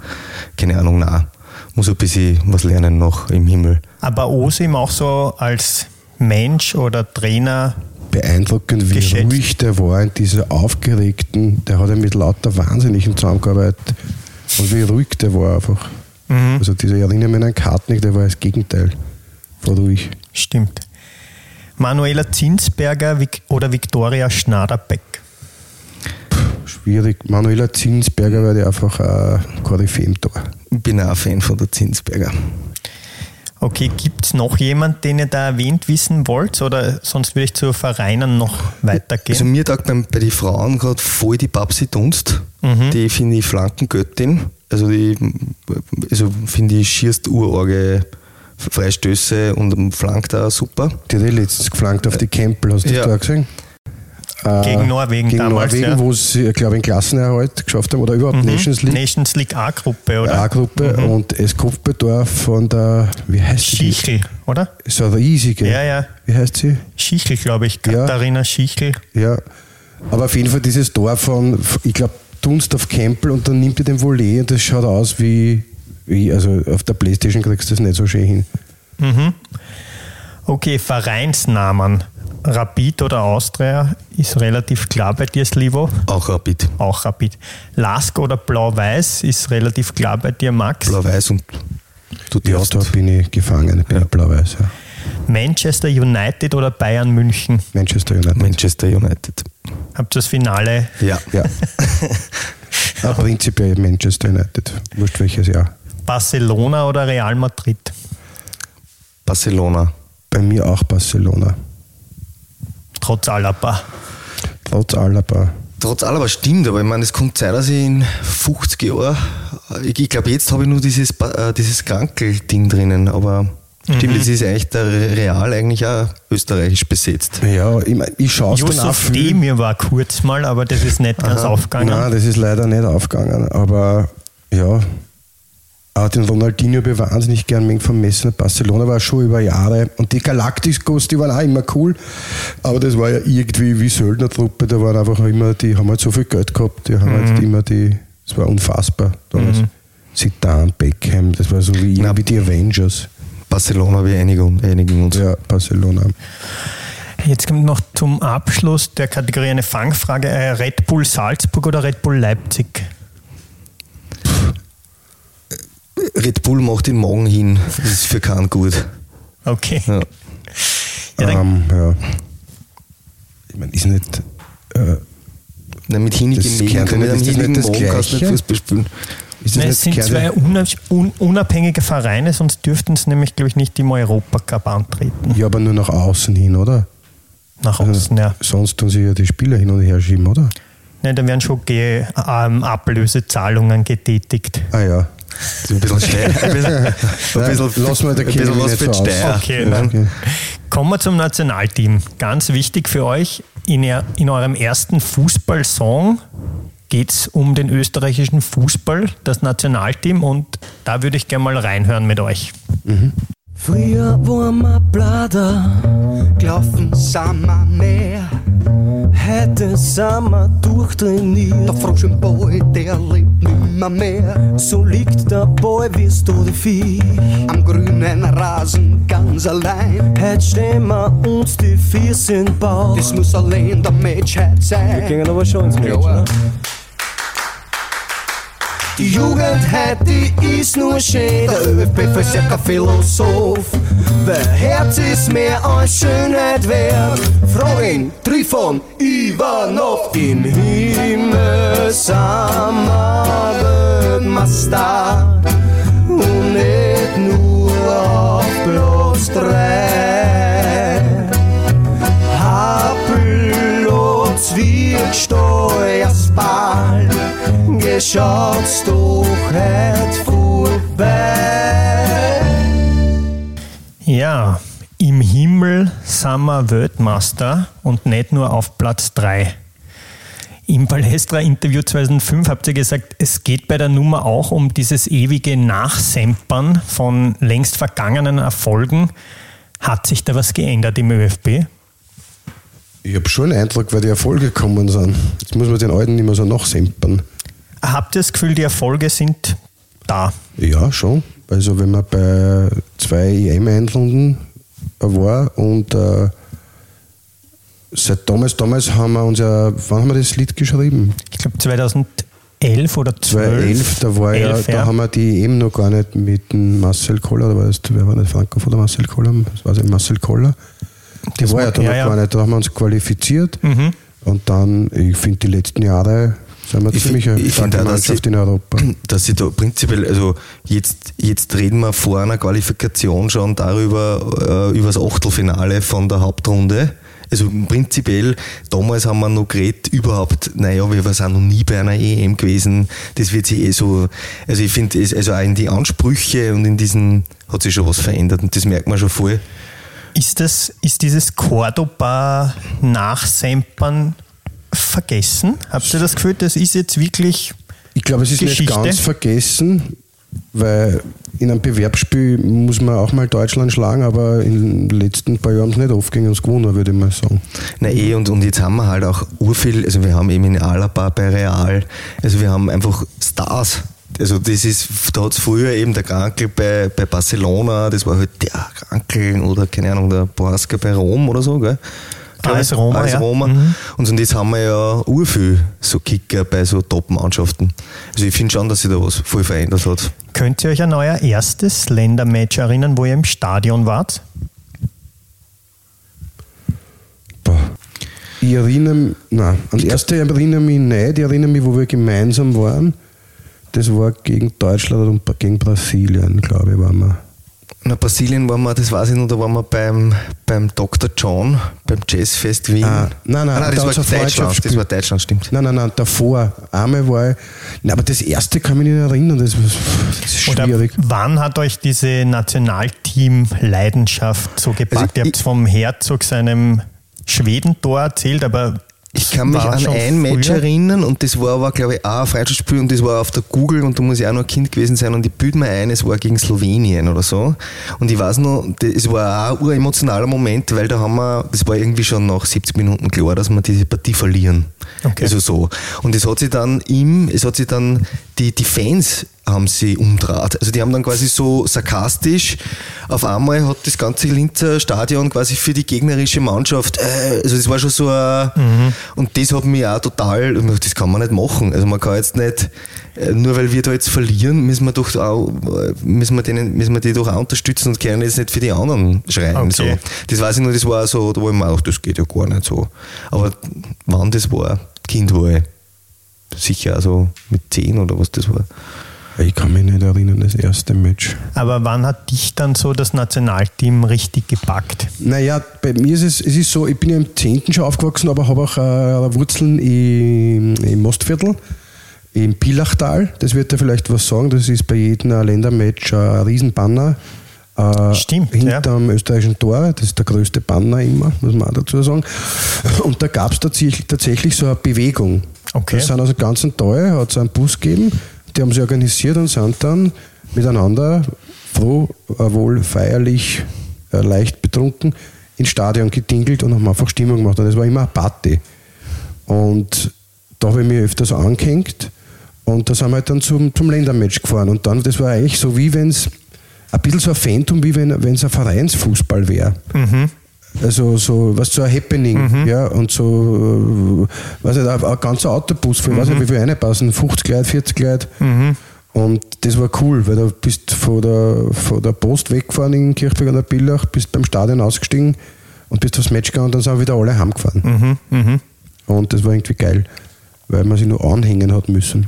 Keine Ahnung, nein. Muss ein bisschen was lernen noch im Himmel. aber Osim auch so als Mensch oder Trainer, beeindruckend, wie Geschätzt. ruhig der war in dieser aufgeregten, der hat ja mit lauter Wahnsinnigen zusammengearbeitet und wie ruhig der war einfach. Mhm. Also dieser, ich erinnere mich an Kartnick, der war das Gegenteil von ruhig. stimmt. Manuela Zinsberger oder Viktoria Schnaderbeck? Schwierig. Manuela Zinsberger war ja einfach ein Koryphäe im Tor. Ich bin auch ein Fan von der Zinsberger. Okay, gibt es noch jemand, den ihr da erwähnt wissen wollt? Oder sonst würde ich zu Vereinen noch weitergehen. Also mir taugt beim, bei den Frauen gerade voll die Babsi Dunst. Die finde ich Flankengöttin. Also die also finde ich schierst urorge Freistöße und flankt da super. Die hat eh letztens geflankt auf die Campbell, hast du Ja. das da gesehen? Äh, Gegen Norwegen gegen damals, Norwegen, ja. wo sie, glaube ich, einen Klassenerhalt geschafft haben oder überhaupt Nations League. Nations League A-Gruppe, oder? A-Gruppe und das Kopfbetor von der, wie heißt die? Schichel, oder? So eine riesige. Ja, ja. Wie heißt sie? Schichel, glaube ich. Ja. Katharina Schichel. Ja. Aber auf jeden Fall dieses Tor von, ich glaube, Dunst auf Campbell und dann nimmt er den Volley und das schaut aus wie, wie, also auf der Playstation kriegst du das nicht so schön hin. Okay, Vereinsnamen. Rapid oder Austria ist relativ klar bei dir, Slivo. Auch Rapid. Auch Rapid. Lask oder Blau-Weiß ist relativ klar bei dir, Max. Blau-Weiß und du Ja, da bin ich gefangen, ich bin Ja. blau-weiß. Ja. Manchester United oder Bayern München? Manchester United. Manchester United. Habt ihr das Finale? Ja. Ja. Prinzipiell Manchester United. Wurscht welches Jahr. Barcelona oder Real Madrid? Barcelona. Bei mir auch Barcelona. Trotz Alaba. Trotz Alaba. Trotz allem stimmt, aber ich meine, es kommt Zeit, dass ich in 50 Jahren, ich, ich glaube, jetzt habe ich nur dieses, äh, dieses Krankel-Ding drinnen, aber stimmt, jetzt ist eigentlich der Real eigentlich auch österreichisch besetzt. Ja, ich, mein, ich schaue es dann auch viel. Demir war kurz mal, aber das ist nicht ganz aufgegangen. Nein, das ist leider nicht aufgegangen. Aber ja, den Ronaldinho habe ich wahnsinnig gern wegen vom Messen. Barcelona war schon über Jahre. Und die Galacticos, die waren auch immer cool. Aber das war ja irgendwie wie Söldnertruppe. Da waren einfach immer, die haben halt so viel Geld gehabt. Die haben Mhm. halt immer die, das war unfassbar damals. Zidane, Beckham, das war so wie, Na, wie die Avengers. Barcelona, wir einigen, einigen uns. Ja, Barcelona. Jetzt kommt noch zum Abschluss der Kategorie eine Fangfrage. Äh, Red Bull Salzburg oder Red Bull Leipzig? Red Bull macht den Magen hin. Das ist für keinen gut. Okay. Ja. Ja, ähm, ja. Ich meine, ist nicht. Äh, Nein, mit Mägen gehört kann mit ist das hinnigen nicht kannst? Fußball spielen. ist das Nein, es sind zwei una- un unabhängige Vereine, sonst dürften es nämlich, glaube ich, nicht im Europacup antreten. Ja, aber nur nach außen hin, oder? Nach Also, außen, ja. Sonst tun sich ja die Spieler hin und her schieben, oder? Nein, da werden schon Ge ähm, Ablösezahlungen getätigt. Ah ja. Das ist ein bisschen Steier. Ein bisschen, ein bisschen, Lass mal der ein bisschen was für. Steier. Okay, Ja, dann okay. kommen wir zum Nationalteam. Ganz wichtig für euch, in, ihr, in eurem ersten Fußballsong geht es um den österreichischen Fußball, das Nationalteam und da würde ich gerne mal reinhören mit euch. Früher waren wir Blader, gelaufen sind wir mehr. Heute sind wir durchtrainiert. Der Frosch im Ball, der lebt nimmer mehr. So liegt der Ball wie du Vieh. Am grünen Rasen ganz allein. Heute stehen wir uns die Füße in Bauch. Das muss allein der Match heute sein. Wir gehen aber schon ins ne? Die Jugend die ist nur schön. Der ÖFB ist ja Philosoph. Wer Herz ist mehr als Schönheit wert. Ihn, Trifon, Ivanov. Im Himmel wir Weltmeister. Und nicht nur auf Platz drei. Happelotz wird Steuersball, geschaut's doch heut vorbei. Ja, im Himmel sind wir Weltmeister und nicht nur auf Platz 3. Im Palestra-Interview 2005 habt ihr gesagt, es geht bei der Nummer auch um dieses ewige Nachsempern von längst vergangenen Erfolgen. Hat sich da was geändert im ÖFB? Ich habe schon einen Eindruck, weil die Erfolge gekommen sind. Jetzt muss man den Alten nicht mehr so nachsempern. Habt ihr das Gefühl, die Erfolge sind da? Ja, schon. Also wenn man bei zwei EM-Einrunden war und äh, seit damals, damals haben wir uns ja, wann haben wir das Lied geschrieben? Ich glaube 2011 oder 12. 2011, da war ja, 11, da haben wir die EM noch gar nicht mit dem Marcel Koller, oder war das, wer war das, Franco oder Marcel Koller? Das war es Marcel Koller. Die Das war ja da ja, noch ja. gar nicht, da haben wir uns qualifiziert Mhm. und dann, ich finde die letzten Jahre sind wir Ich ziemlich eine ich starke Mannschaft sie- in Europa. dass sie da prinzipiell, also jetzt, jetzt reden wir vor einer Qualifikation schon darüber, äh, über das Achtelfinale von der Hauptrunde. Also prinzipiell, damals haben wir noch geredet, überhaupt, naja, wir sind noch nie bei einer EM gewesen, das wird sich eh so, also ich finde, also auch in die Ansprüche und in diesen, hat sich schon was verändert und das merkt man schon voll. Ist, das, ist dieses Cordoba-Nachsempern vergessen? Habt ihr das Gefühl, das ist jetzt wirklich Ich glaube, es ist Geschichte? nicht ganz vergessen, weil in einem Bewerbsspiel muss man auch mal Deutschland schlagen, aber in den letzten paar Jahren haben sie nicht oft gegen uns gewonnen, würde ich mal sagen. Na eh, und, und jetzt haben wir halt auch urviel, also wir haben eben in Alaba bei Real, also wir haben einfach Stars. Also das ist, da hat es früher eben der Krankel bei, bei Barcelona, das war halt der Krankel oder keine Ahnung, der Boaska bei Rom oder so, gell? AS Roma, AS ja. Roma. Mhm. Und, und jetzt haben wir ja urviel so Kicker bei so Top-Mannschaften. Also ich finde schon, dass sich da was voll verändert hat. Könnt ihr euch an euer erstes Ländermatch erinnern, wo ihr im Stadion wart? Boah. Ich erinnere mich, nein, an die erste erinnere mich nicht, ich erinnere mich, wo wir gemeinsam waren. Das war gegen Deutschland und gegen Brasilien, glaube ich, waren wir. Na, Brasilien waren wir, das weiß ich noch, da waren wir beim, beim Dr. John, beim Jazzfest Wien. Ah, nein, nein, ah, nein da das war Deutschland, das war Deutschland, stimmt. Nein, nein, nein, davor. Einmal war ich. Nein, aber das erste kann mich nicht erinnern, das, das ist Oder schwierig. wann hat euch diese Nationalteam-Leidenschaft so gepackt? Also ihr ich- habt vom Herzog seinem Schwedentor erzählt, aber Ich kann mich an ein Match früher? erinnern und das war aber, glaube ich, auch ein Freundschaftsspiel und das war auf der Google und da muss ich auch noch ein Kind gewesen sein und ich bilde mir ein, es war gegen Slowenien oder so. Und ich weiß noch, das- es war auch ein emotionaler Moment, weil da haben wir, das war irgendwie schon nach 70 Minuten klar, dass wir diese Partie verlieren. Okay. Also so. Und es hat sich dann im, es hat sich dann, die, die Fans haben sie umdraht. Also die haben dann quasi so sarkastisch, auf einmal hat das ganze Linzer Stadion quasi für die gegnerische Mannschaft, äh, also das war schon so ein, und das hat mich auch total, das kann man nicht machen. Also man kann jetzt nicht, äh, nur weil wir da jetzt verlieren, müssen wir doch auch, äh, müssen wir denen, müssen wir die doch auch unterstützen und können jetzt nicht für die anderen schreien. Okay. So. Das weiß ich nur, das war so, da war ich mir auch, das geht ja gar nicht so. Aber wann das war, Kind war ich sicher also mit 10 oder was das war. Ich kann mich nicht erinnern, das erste Match. Aber wann hat dich dann so das Nationalteam richtig gepackt? Naja, bei mir ist es, es ist so, ich bin ja im 10. schon aufgewachsen, aber habe auch äh, Wurzeln im, im Mostviertel, im Pilachtal. Das wird ja vielleicht was sagen, das ist bei jedem Ländermatch ein Riesenbanner. Äh, Stimmt, ja. Hinterm österreichischen Tor, das ist der größte Banner immer, muss man auch dazu sagen. Und da gab es tatsächlich, tatsächlich so eine Bewegung. Okay. Das sind also ganzen Tage, hat es einen Bus gegeben, die haben sich organisiert und sind dann miteinander froh, äh, wohl feierlich, äh, leicht betrunken ins Stadion getingelt und haben einfach Stimmung gemacht. Und das war immer eine Party. Und da habe ich mich öfters angehängt und da sind wir halt dann zum, zum Ländermatch gefahren. Und dann, das war eigentlich so wie wenn es ein bisschen so ein Phantom, wie wenn es ein Vereinsfußball wäre. Also so, was so ein Happening, ja, und so, äh, weiß nicht, ein, ganzer Autobus, für, weiß nicht, wie viel reinpassen, 50 Leute, 40 Leute. Und das war cool, weil du bist von der, von der Post weggefahren in Kirchberg an der Billach, bist beim Stadion ausgestiegen und bist aufs Match gegangen und dann sind wieder alle heimgefahren. Und das war irgendwie geil, weil man sich nur anhängen hat müssen.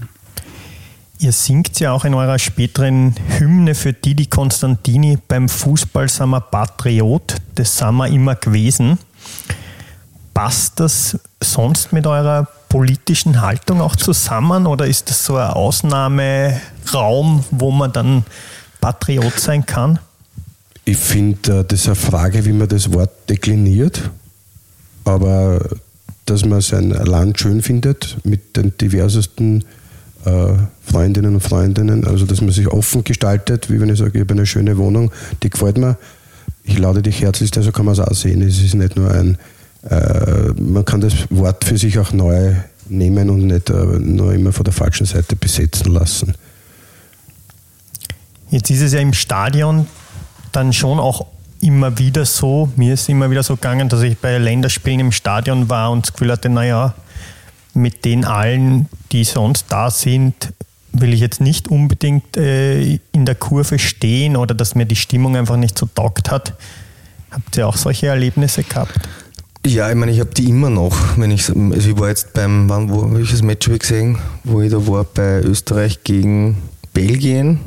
Ihr singt ja auch in eurer späteren Hymne für Didi Konstantini beim Fußball sind wir Patriot, das sind wir immer gewesen. Passt das sonst mit eurer politischen Haltung auch zusammen oder ist das so ein Ausnahmeraum, wo man dann Patriot sein kann? Ich finde, das ist eine Frage, wie man das Wort dekliniert. Aber dass man sein Land schön findet mit den diversesten äh, Freundinnen und Freundinnen, also dass man sich offen gestaltet, wie wenn ich sage, ich habe eine schöne Wohnung, die gefällt mir. Ich lade dich herzlichst, also kann man es auch sehen. Es ist nicht nur ein, äh, man kann das Wort für sich auch neu nehmen und nicht äh, nur immer von der falschen Seite besetzen lassen. Jetzt ist es ja im Stadion dann schon auch immer wieder so, mir ist immer wieder so gegangen, dass ich bei Länderspielen im Stadion war und das Gefühl hatte, naja, mit den allen, die sonst da sind, will ich jetzt nicht unbedingt äh, in der Kurve stehen oder dass mir die Stimmung einfach nicht so taugt hat. Habt ihr auch solche Erlebnisse gehabt? Ja, ich meine, ich habe die immer noch. Wenn ich, also ich war jetzt beim, wann, wo, Match habe ich gesehen? Wo ich da war bei Österreich gegen Belgien.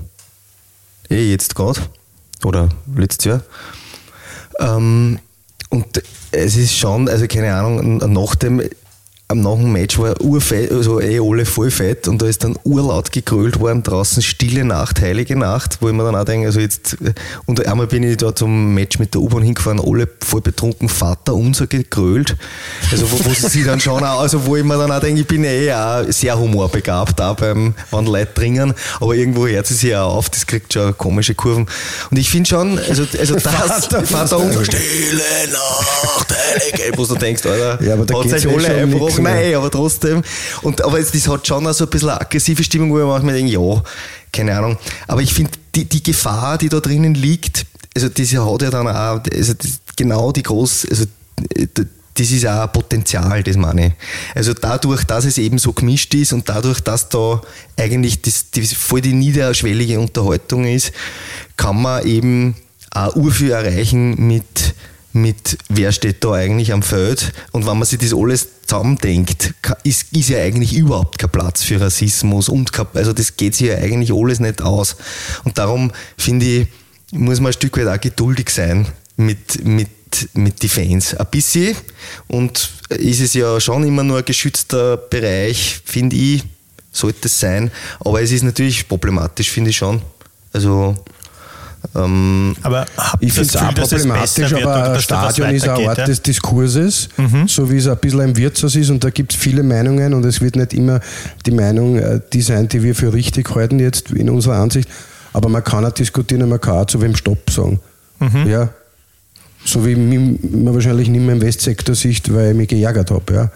Eh, jetzt gerade. Oder letztes Jahr. Ähm, und es ist schon, also keine Ahnung, nach dem, nach dem Match war urfett, also eh alle voll fett und da ist dann urlaut gegrölt worden draußen, stille Nacht, heilige Nacht, wo ich mir dann auch denke, also jetzt, und einmal bin ich da zum Match mit der U-Bahn hingefahren, alle voll betrunken, Vater unser gegrölt, also wo, wo sie sich dann schon auch, also wo ich mir dann auch denke, ich bin eh auch sehr humorbegabt, auch beim, wenn Leute dringen, aber irgendwo hört sie sich auch auf, das kriegt schon komische Kurven. Und ich finde schon, also, also das, Vater Vater unser, stille Nacht, heilige, wo du denkst, Alter, Ja, aber da hat sich alle schon Nein, aber trotzdem. Und, aber es, das hat schon auch so ein bisschen eine aggressive Stimmung, wo ich manchmal denke, ja, keine Ahnung. Aber ich finde, die, die Gefahr, die da drinnen liegt, also diese hat ja dann auch, also das, genau die groß, also äh, das ist auch ein Potenzial, das meine ich. Also dadurch, dass es eben so gemischt ist und dadurch, dass da eigentlich das, das voll die niederschwellige Unterhaltung ist, kann man eben auch urviel erreichen mit, mit wer steht da eigentlich am Feld und wenn man sich das alles zusammendenkt, ist, ist ja eigentlich überhaupt kein Platz für Rassismus und kein, also das geht sich ja eigentlich alles nicht aus und darum finde ich, muss man ein Stück weit auch geduldig sein mit, mit, mit den Fans. Ein bisschen und ist es ja schon immer nur ein geschützter Bereich, finde ich, sollte es sein, aber es ist natürlich problematisch, finde ich schon. Also Ähm, Aber Ich finde es auch problematisch, aber ein Stadion ist ein Ort ja? des Diskurses, so wie es ein bisschen im Wirtshaus ist und da gibt es viele Meinungen und es wird nicht immer die Meinung äh, die sein, die wir für richtig halten jetzt in unserer Ansicht, aber man kann auch diskutieren und man kann auch zu wem Stopp sagen. Ja. So wie man wahrscheinlich nicht mehr im Westsektor sieht, weil ich mich geärgert habe. Ja.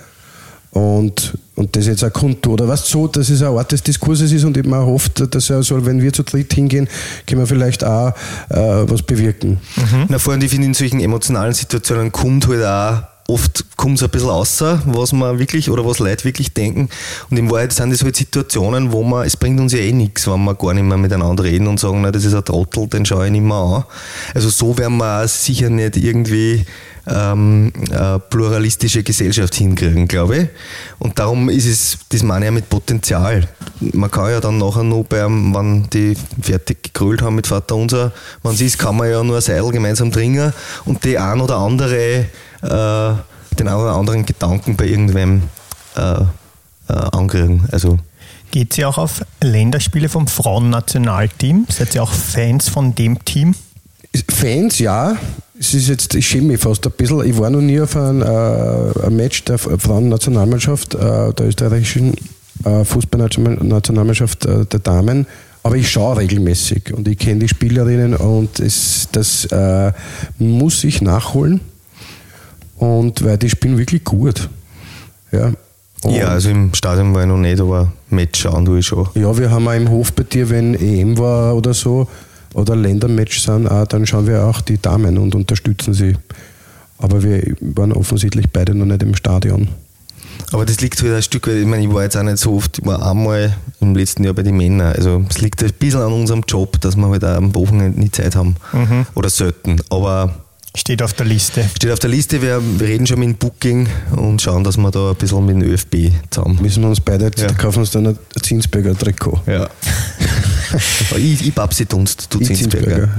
Und, und das jetzt auch kundtun. Oder was so, dass es ein Ort des Diskurses ist und eben auch hofft, dass er so, wenn wir zu dritt hingehen, können wir vielleicht auch äh, was bewirken. Na, vor allem, ich finde, in solchen emotionalen Situationen kommt halt auch oft kommt ein bisschen außer, was man wirklich oder was Leute wirklich denken. Und in Wahrheit sind das halt Situationen, wo man, es bringt uns ja eh nichts, wenn wir gar nicht mehr miteinander reden und sagen, na, das ist ein Trottel, den schaue ich nicht mehr an. Also so werden wir sicher nicht irgendwie ähm, eine pluralistische Gesellschaft hinkriegen, glaube ich. Und darum ist es, das meine ich ja mit Potenzial. Man kann ja dann nachher noch beim, wenn die fertig gegrölt haben mit Vater Unser, wenn es ist, kann man ja nur ein Seil gemeinsam trinken und die ein oder andere, äh, den einen oder anderen Gedanken bei irgendwem äh, äh. Also, Geht ihr auch auf Länderspiele vom Frauennationalteam? Seid ihr auch Fans von dem Team? Fans, ja. Es ist jetzt, ich schäme mich fast ein bisschen. Ich war noch nie auf ein, äh, ein Match der Frauennationalmannschaft, äh, der österreichischen äh, Fußballnationalmannschaft äh, der Damen. Aber ich schaue regelmäßig und ich kenne die Spielerinnen und es, das äh, muss ich nachholen. Und weil die spielen wirklich gut. Ja, Und- ja, also im Stadion war ich noch nicht, aber Match schauen tue ich schon. ja, wir haben auch im Hof bei dir, wenn EM war oder so, oder Ländermatch sind, auch, dann schauen wir auch die Damen und unterstützen sie. Aber wir waren offensichtlich beide noch nicht im Stadion. Aber das liegt halt ein Stück weit, ich meine, ich war jetzt auch nicht so oft, ich war einmal im letzten Jahr bei den Männern. Also es liegt ein bisschen an unserem Job, dass wir halt auch am Wochenende nie Zeit haben. Oder selten. Aber Steht auf der Liste. steht auf der Liste, wir, wir reden schon mit dem Booking und schauen, dass wir da ein bisschen mit dem ÖFB zusammen. Müssen wir uns beide, Ja. kaufen uns dann ein Zinsberger Trikot. Ja. ich, ich Babsi Dunst, du Zinsberger.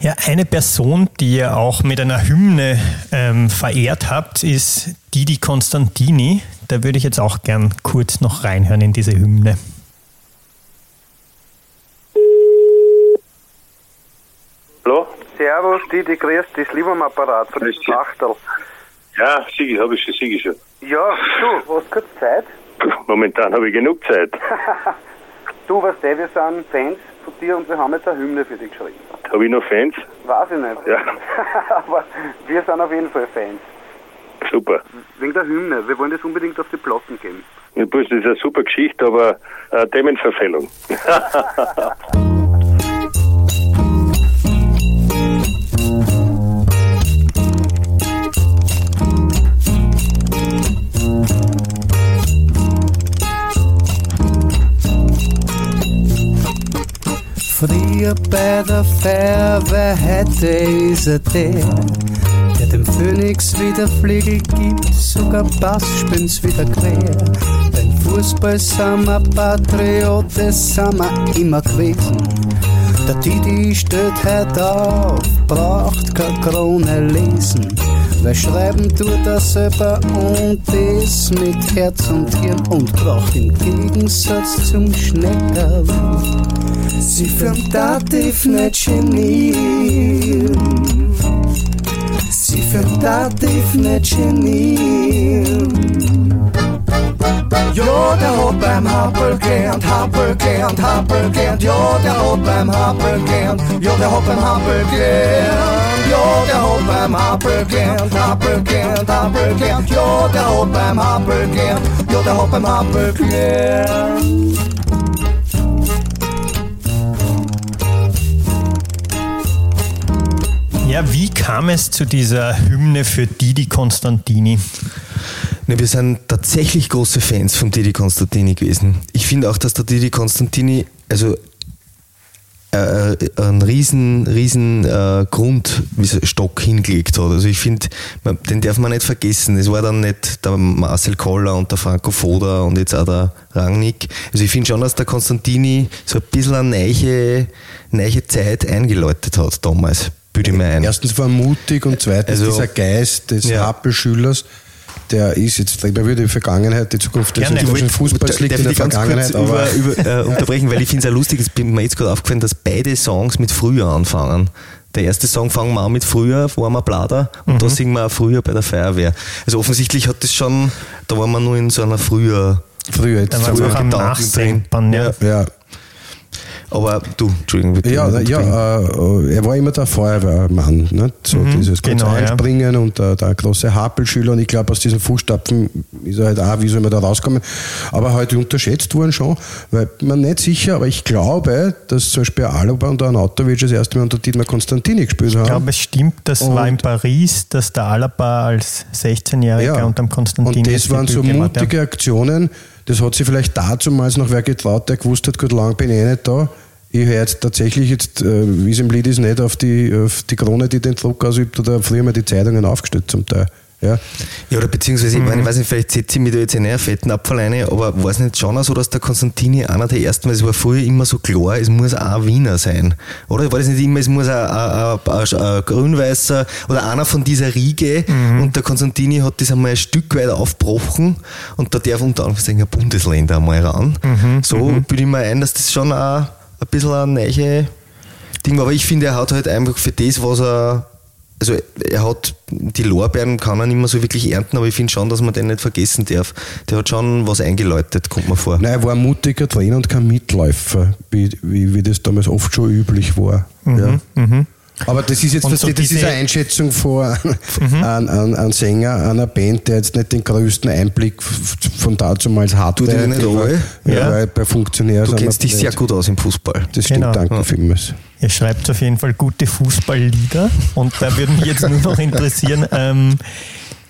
Ja, eine Person, die ihr auch mit einer Hymne ähm, verehrt habt, ist Didi Konstantini. Da würde ich jetzt auch gern kurz noch reinhören in diese Hymne. Hallo? Servus, Didi, grüß dich, das lieber am Apparat von dich. Schachtel. Ja, Sigi, habe ich schon, Sigi schon. Ja, du, hast kurz Zeit? Momentan habe ich genug Zeit. Du, weißt du, wir sind Fans von dir und wir haben jetzt eine Hymne für dich geschrieben. Habe ich noch Fans? Weiß ich nicht. Ja. Aber wir sind auf jeden Fall Fans. Super. Wegen der Hymne, wir wollen das unbedingt auf die Platten geben. Ja, das ist eine super Geschichte, aber äh, Themenverfehlung. Früher bei der Feuerwehr, heute ist er der, der dem Phönix wieder Flügel gibt, sogar Bass spielt's wieder quer. Beim Fußball sind wir Patriot, das sind wir immer gewesen. Der Didi steht heute auf, braucht keine Krone lesen. Weil schreiben tut er selber und das mit Herz und Hirn und braucht im Gegensatz zum Schnecker Sie für Dativ nicht genieren. Sie für Dativ nicht genieren. Ja, der hat beim Happel gelernt, Happel gelernt, Happel gelernt. Ja, der hat beim Happel gelernt. Ja, der hat beim Happel gelernt. Ja, der hat beim Happel gelernt, Happel gelernt, Happel gelernt. Ja, der hat beim Happel gelernt. Ja, der hat beim Happel gelernt. Ja, wie kam es zu dieser Hymne für Didi Konstantini? Ne, wir sind tatsächlich große Fans von Didi Konstantini gewesen. Ich finde auch, dass der Didi Konstantini, also äh, einen riesen, riesen äh, Grundstock hingelegt hat. Also ich finde, den darf man nicht vergessen. Es war dann nicht der Marcel Koller und der Franco Foda und jetzt auch der Rangnick. Also ich finde schon, dass der Konstantini so ein bisschen eine neue, neue Zeit eingeläutet hat damals. Büde ich mir ein. Erstens war er mutig und zweitens Also- dieser Geist des Ja. Happelschülers, der ist jetzt, ich würde die Vergangenheit, die Zukunft des österreichischen Fußballs liegt in der Vergangenheit, aber über, über, äh, unterbrechen, weil ich finde es ja lustig, es ist mir jetzt gerade aufgefallen, dass beide Songs mit früher anfangen. Der erste Song fangen wir an mit früher, waren wir Blader, und da singen wir auch früher bei der Feuerwehr. Also offensichtlich hat das schon, da waren wir nur in so einer früher, früher jetzt. Da waren wir auch am Nachsempern. Ja. ja, aber du, Entschuldigung, bitte. Ja, ja äh, er war immer der Feuerwehrmann. Nicht? So dieses ganze genau, ja. Einspringen und der, der große Hapelschüler. Und ich glaube, aus diesen Fußstapfen ist er halt auch, wie soll man da rauskommen. Aber halt unterschätzt worden schon, weil man nicht sicher, aber ich glaube, dass zum Beispiel Alaba und der Anatovic das erste Mal unter Dietmar Konstantini gespielt haben. Ich glaube, es stimmt, das Und- war in Paris, dass der Alaba als 16-Jähriger unterm Konstantin Und das waren so mutige Aktionen, das hat sich vielleicht dazumals noch wer getraut, der gewusst hat, gut, lang bin ich eh nicht da. Ich höre jetzt tatsächlich jetzt, äh, wie es im Lied ist, nicht auf die, auf die Krone, die den Druck ausübt, oder früher mal die Zeitungen aufgestellt zum Teil. Ja. Ja, oder beziehungsweise, ich, meine, ich weiß nicht, vielleicht setze ich mich da jetzt in einen fetten Apfel rein, aber war es nicht schon auch so, dass der Konstantini einer der ersten war, es war früher immer so klar, es muss auch ein Wiener sein, oder? War das nicht immer, es muss ein, ein, ein, ein grün-weißer oder einer von dieser Riege. Und der Konstantini hat das einmal ein Stück weit aufgebrochen und da darf unter Anführungszeichen ein Bundesländer einmal ran. so bilde ich mir ein, dass das schon auch ein bisschen ein neue Ding war, aber ich finde, er hat halt einfach für das, was er also er hat die Lorbeeren kann er nicht mehr so wirklich ernten, aber ich finde schon, dass man den nicht vergessen darf. Der hat schon was eingeläutet, kommt mir vor. Nein, er war ein mutiger Trainer und kein Mitläufer, wie, wie, wie das damals oft schon üblich war. Ja. Aber das ist jetzt so das ist eine Einschätzung von einem ein, ein Sänger einer Band, der jetzt nicht den größten Einblick von damals hatte. Du, die nicht alle? Ja, weil bei Funktionären Du kennst dich sehr gut aus im Fußball. Das stimmt, Genau. danke Ja. vielmals. Ihr schreibt auf jeden Fall gute Fußballlieder und da würde mich jetzt nur noch interessieren, ähm,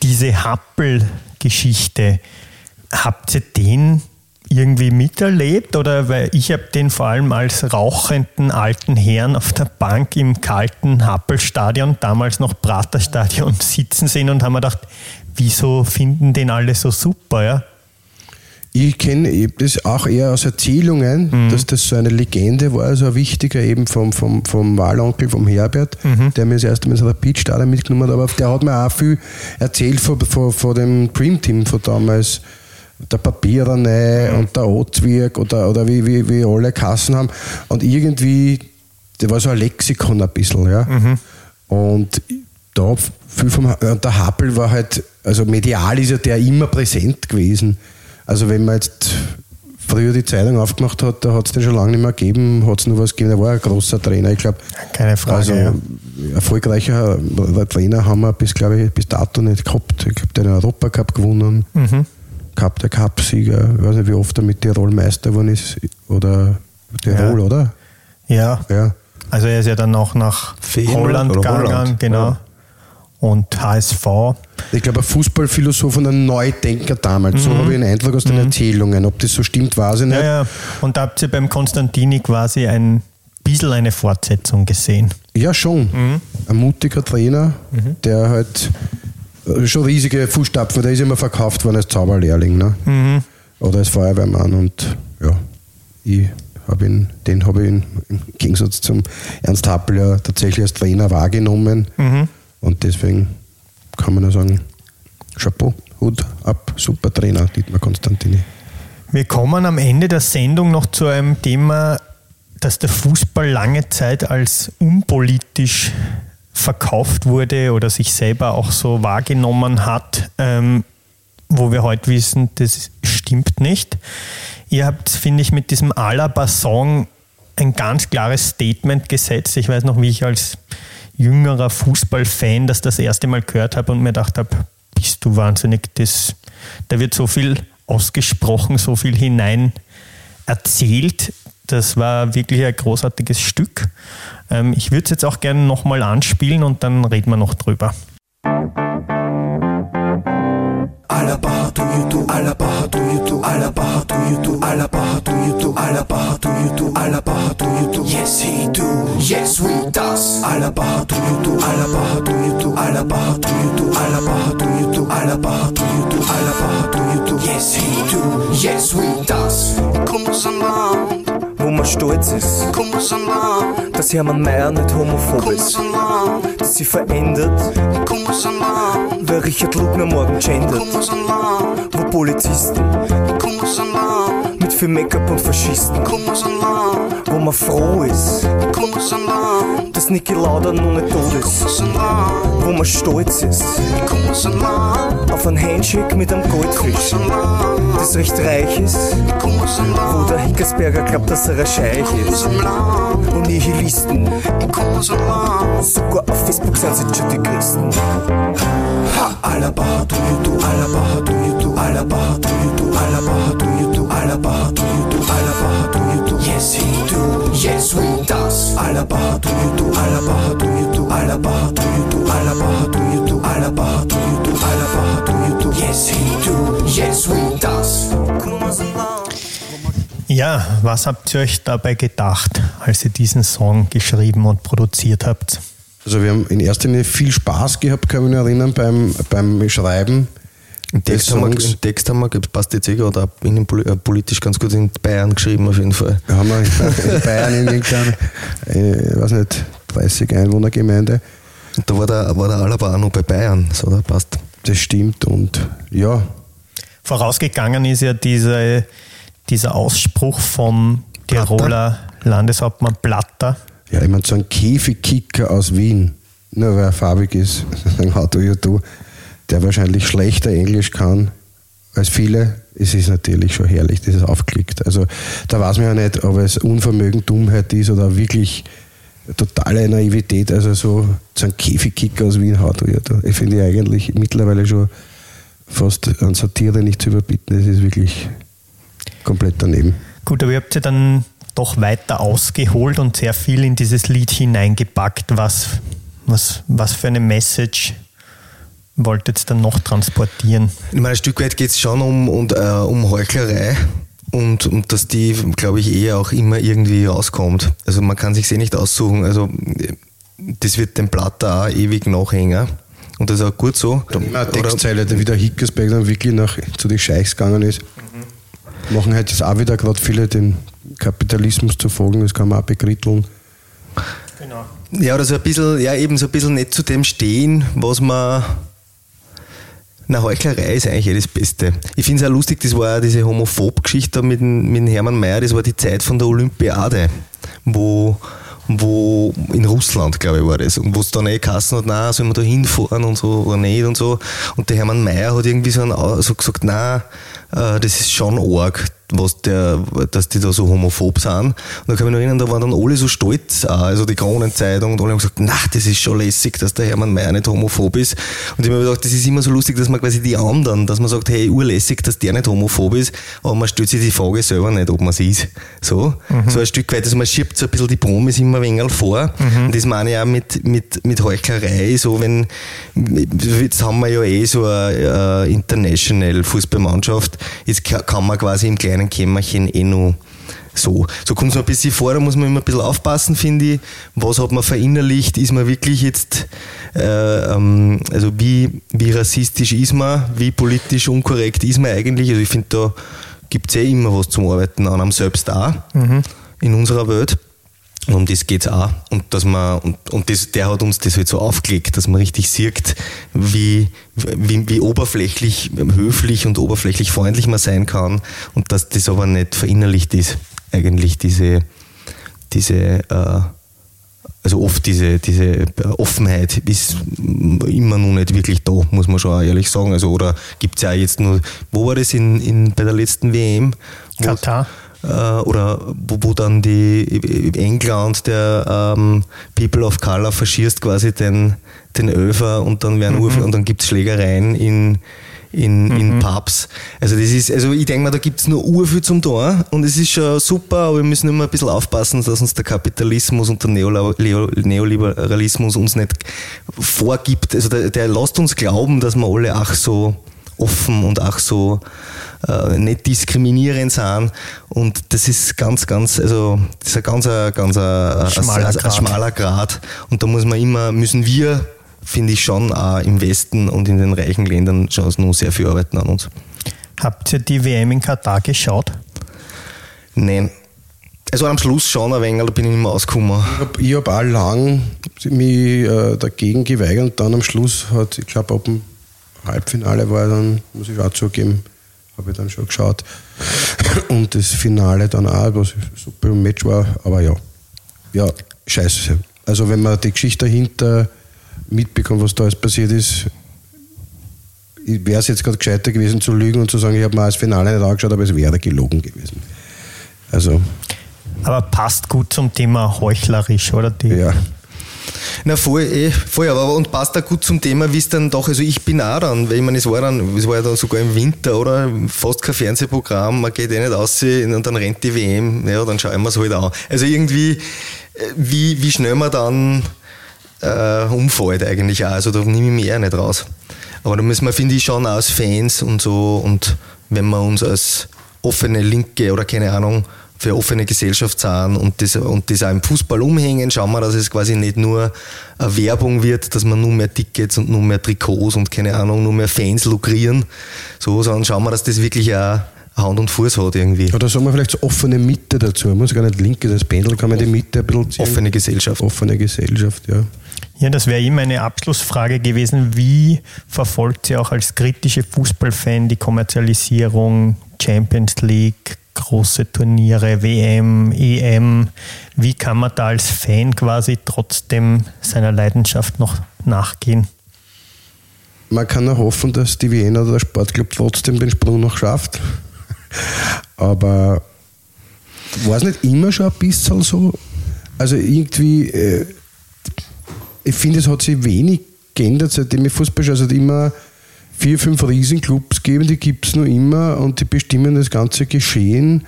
diese Happel-Geschichte, habt ihr den irgendwie miterlebt oder weil ich habe den vor allem als rauchenden alten Herrn auf der Bank im kalten Happelstadion, damals noch Praterstadion, sitzen sehen und haben mir gedacht, wieso finden den alle so super, ja? Ich kenne das auch eher aus Erzählungen, Mhm. dass das so eine Legende war, so ein wichtiger eben vom, vom, vom Wahlonkel, vom Herbert, Mhm. der mir das erste Mal ins Rapid-Stadion mitgenommen hat. Aber der hat mir auch viel erzählt von, von, von dem Dream-Team von damals. Der Papiererei Mhm. und der Ozwirk oder, oder wie, wie, wie alle Kassen haben. Und irgendwie, der war so ein Lexikon ein bisschen, ja. Mhm. Und da viel vom, und der Happel war halt, also medial ist ja der immer präsent gewesen. Also wenn man jetzt früher die Zeitung aufgemacht hat, da hat es den schon lange nicht mehr gegeben, hat es nur was gegeben, er war ein großer Trainer, ich glaube. Keine Frage, Also ja. erfolgreicher Trainer haben wir bis, glaube ich, bis dato nicht gehabt. Ich habe den Europacup gewonnen, Mhm. Cup der Cup-Sieger, ich weiß nicht, wie oft er mit Tirol Meister geworden ist. Oder Tirol, Ja. oder? Ja, Ja. Also er ist ja dann auch nach Feyenoord Holland gegangen, Holland, genau. ja. Und HSV. Ich glaube, ein Fußballphilosoph und ein Neudenker damals. So habe ich einen Eindruck aus den Erzählungen. Ob das so stimmt, weiß ich nicht. Mhm. Ja, ja. Und da habt ihr beim Konstantini quasi ein bisschen eine Fortsetzung gesehen. Ja, schon. Ein mutiger Trainer, der halt schon riesige Fußstapfen, der ist immer verkauft worden als Zauberlehrling. Ne? Oder als Feuerwehrmann. Und ja, ich habe ihn, den habe ich ihn im Gegensatz zum Ernst Happel ja tatsächlich als Trainer wahrgenommen. Und deswegen kann man nur sagen, Chapeau, Hut ab, super Trainer, Dietmar Konstantini. Wir kommen am Ende der Sendung noch zu einem Thema, das der Fußball lange Zeit als unpolitisch verkauft wurde oder sich selber auch so wahrgenommen hat, ähm, wo wir heute wissen, das stimmt nicht. Ihr habt, finde ich, mit diesem Alaba-Song ein ganz klares Statement gesetzt. Ich weiß noch, wie ich als jüngerer Fußballfan das das erste Mal gehört habe und mir gedacht habe, bist du wahnsinnig, das, da wird so viel ausgesprochen, so viel hinein erzählt. Das war wirklich ein großartiges Stück. Ähm, ich würde es jetzt auch gerne nochmal anspielen und dann reden wir noch drüber. Yes he do, yes we does. Yes he do, yes we does. aus einem Land, wo man stolz ist, dass Hermann Mayer nicht homophob ist, dass sie verändert, weil Richard Lugner morgen gendert, wo Polizisten mit viel Make-up und Faschisten, wo man froh ist, dass Niki Lauda noch nicht tot ist, wo man stolz ist, auf einen Handshake mit einem Goldfisch, das recht reich ist, wo der Hickersberger glaubt, dass er ein Scheich ist, und Nihilisten, sogar auf Facebook sind sie schon die Christen. Ha, Alabaha, do you do, do you do, you do, Alabaha, do you do, you do, Alabaha, do you do, yes he do, yes we does, Alabaha, do you do, do you do, you do, Alabaha, do you do, you do, Alabaha, do you do, yes he do, yes we does. Ja, was habt ihr euch dabei gedacht, als ihr diesen Song geschrieben und produziert habt? Also wir haben in erster Linie viel Spaß gehabt, kann ich mich erinnern, beim, beim Schreiben. Den Text, des haben wir, den Text haben wir, passt jetzt eh gerade, auch innenpoli- äh, politisch ganz gut in Bayern geschrieben auf jeden Fall. Da haben wir in in Bayern in irgendeiner, äh, ich weiß nicht, 30 Einwohnergemeinde. Da war der, war der Alaba auch noch bei Bayern, so, da passt. Das stimmt und ja, Vorausgegangen ist ja diese, dieser Ausspruch vom Tiroler Landeshauptmann Platter. ja, ich meine, so ein Käfigkicker aus Wien, nur weil er farbig ist, sagen, how do you do, der wahrscheinlich schlechter Englisch kann als viele, es ist natürlich schon herrlich, das ist aufgeklickt. Also da weiß man ja nicht, ob es Unvermögen, Dummheit ist oder wirklich totale Naivität, also so, so ein Käfigkicker aus Wien, how do you do. Ich finde eigentlich mittlerweile schon fast an Satire nicht zu überbieten, das ist wirklich komplett daneben. Gut, aber ihr habt ja dann doch weiter ausgeholt und sehr viel in dieses Lied hineingepackt. Was, was, was für eine Message wolltet ihr dann noch transportieren? Ich meine, ein Stück weit geht es schon um, und, äh, um Heuchlerei und, und dass die, glaube ich, eh auch immer irgendwie rauskommt. Also man kann sich eh nicht aussuchen. Also äh, das wird dem Platter auch ewig nachhängen. Und das ist auch gut so. Immer eine Textzeile, wie der Hickersberg dann wirklich nach, zu den Scheichs gegangen ist. Machen halt jetzt auch wieder gerade viele den Kapitalismus zu folgen, das kann man auch bekritteln. Genau. Ja, oder so ein bisschen, ja, eben so ein bisschen nicht zu dem stehen, was man. Na, Heuchlerei ist eigentlich eh das Beste. Ich finde es auch lustig, das war ja diese Homophob-Geschichte da mit, mit Hermann Mayer, das war die Zeit von der Olympiade, wo, wo in Russland, glaube ich, war das. Und wo es dann eh geheißen hat, na, sollen wir da hinfahren und so oder nicht und so. Und der Hermann Mayer hat irgendwie so, ein, so gesagt, na, äh, das ist schon arg, was der, dass die da so homophob sind. Und da kann ich mich noch erinnern, da waren dann alle so stolz, auch, also die Kronenzeitung, und alle haben gesagt, na, das ist schon lässig, dass der Hermann Mayer nicht homophob ist. Und ich habe mir gedacht, das ist immer so lustig, dass man quasi die anderen, dass man sagt, hey, urlässig, dass der nicht homophob ist, aber man stellt sich die Frage selber nicht, ob man es ist. So, so ein Stück weit, also man schiebt so ein bisschen die Promis immer ein wenig vor. Und das meine ich auch mit, mit, mit Heuchlerei, so wenn, jetzt haben wir ja eh so eine äh, International Fußballmannschaft, jetzt ka- kann man quasi im kleinen Kämmerchen eh noch so, so kommt es mir ein bisschen vor, da muss man immer ein bisschen aufpassen, finde ich. Was hat man verinnerlicht? Ist man wirklich jetzt, äh, ähm, also wie, wie rassistisch ist man? Wie politisch unkorrekt ist man eigentlich? Also ich finde, da gibt es eh immer was zum Arbeiten an einem selbst auch in unserer Welt. Und um das geht's auch. Und dass man, und, und das, der hat uns das halt so aufgelegt, dass man richtig sieht, wie, wie, wie oberflächlich, höflich und oberflächlich freundlich man sein kann und dass das aber nicht verinnerlicht ist. Eigentlich diese, diese, äh, also oft diese, diese Offenheit ist immer noch nicht wirklich da, muss man schon ehrlich sagen. Also, oder gibt's ja jetzt nur, wo war das in, in, bei der letzten WM? Katar. Äh, oder wo, wo dann die in England der ähm, People of Color verschießt quasi den, den Öfer und dann werden mhm. und dann gibt es Schlägereien in, in, in Pubs. Also das ist, also ich denke mal, da gibt es nur urviel zum Tor und es ist schon super, aber wir müssen immer ein bisschen aufpassen, dass uns der Kapitalismus und der Neoliberalismus uns nicht vorgibt. Also der, der lässt uns glauben, dass wir alle ach so offen und auch so äh, nicht diskriminierend sind. Und das ist ganz, ganz, also das ist ein ganz, ein, ganz ein, ein, Schmaler ein, ein schmaler Grad. Und da muss man immer, müssen wir, finde ich schon, auch im Westen und in den reichen Ländern schon noch sehr viel arbeiten an uns. Habt ihr die WM in Katar geschaut? Nein. also am Schluss schon ein wenig, da bin ich nicht mehr ausgekommen. Ich habe hab auch lang mich äh, dagegen geweigert und dann am Schluss hat, ich glaube, ab dem Halbfinale war dann, muss ich auch zugeben, habe ich dann schon geschaut. Und das Finale dann auch, was ein super Match war, aber ja. Ja, scheiße. Also wenn man die Geschichte dahinter mitbekommt, was da alles passiert ist, wäre es jetzt gerade gescheiter gewesen zu lügen und zu sagen, ich habe mir das Finale nicht angeschaut, aber es wäre gelogen gewesen. Also, Aber passt gut zum Thema heuchlerisch, oder? Die, ja. Na voll, eh, voll, aber und passt da gut zum Thema, wie es dann doch, also ich bin auch dann, weil ich meine, es war dann, es war ja dann sogar im Winter, oder? Fast kein Fernsehprogramm, man geht eh nicht aus und dann rennt die WM, ja, dann schauen wir es halt an. Also irgendwie, äh, wie, wie schnell man dann äh, umfällt eigentlich auch, also da nehme ich mich eher nicht raus. Aber da müssen wir, finde ich, schon als Fans und so und wenn wir uns als offene Linke oder keine Ahnung, für offene Gesellschaft sind und das, und das auch im Fußball umhängen, schauen wir, dass es quasi nicht nur eine Werbung wird, dass man nur mehr Tickets und nur mehr Trikots und keine Ahnung, nur mehr Fans lukrieren, so, sondern schauen wir, dass das wirklich auch Hand und Fuß hat irgendwie. Oder sagen wir vielleicht so offene Mitte dazu. Muss gar nicht linke, das Pendel kann man die Mitte ein bisschen ziehen. Offene Gesellschaft. Offene Gesellschaft, ja. Ja, das wäre eh meine Abschlussfrage gewesen. Wie verfolgt ihr auch als kritische Fußballfan die Kommerzialisierung, Champions League, große Turniere, WM, EM? Wie kann man da als Fan quasi trotzdem seiner Leidenschaft noch nachgehen? Man kann nur hoffen, dass die Wiener oder der Sportclub trotzdem den Sprung noch schafft. Aber war es nicht immer schon ein bisschen so? Also irgendwie, äh, ich finde, es hat sich wenig geändert, seitdem ich Fußball schaue. Es hat immer vier, fünf Riesenclubs gegeben, die gibt es noch immer und die bestimmen das ganze Geschehen.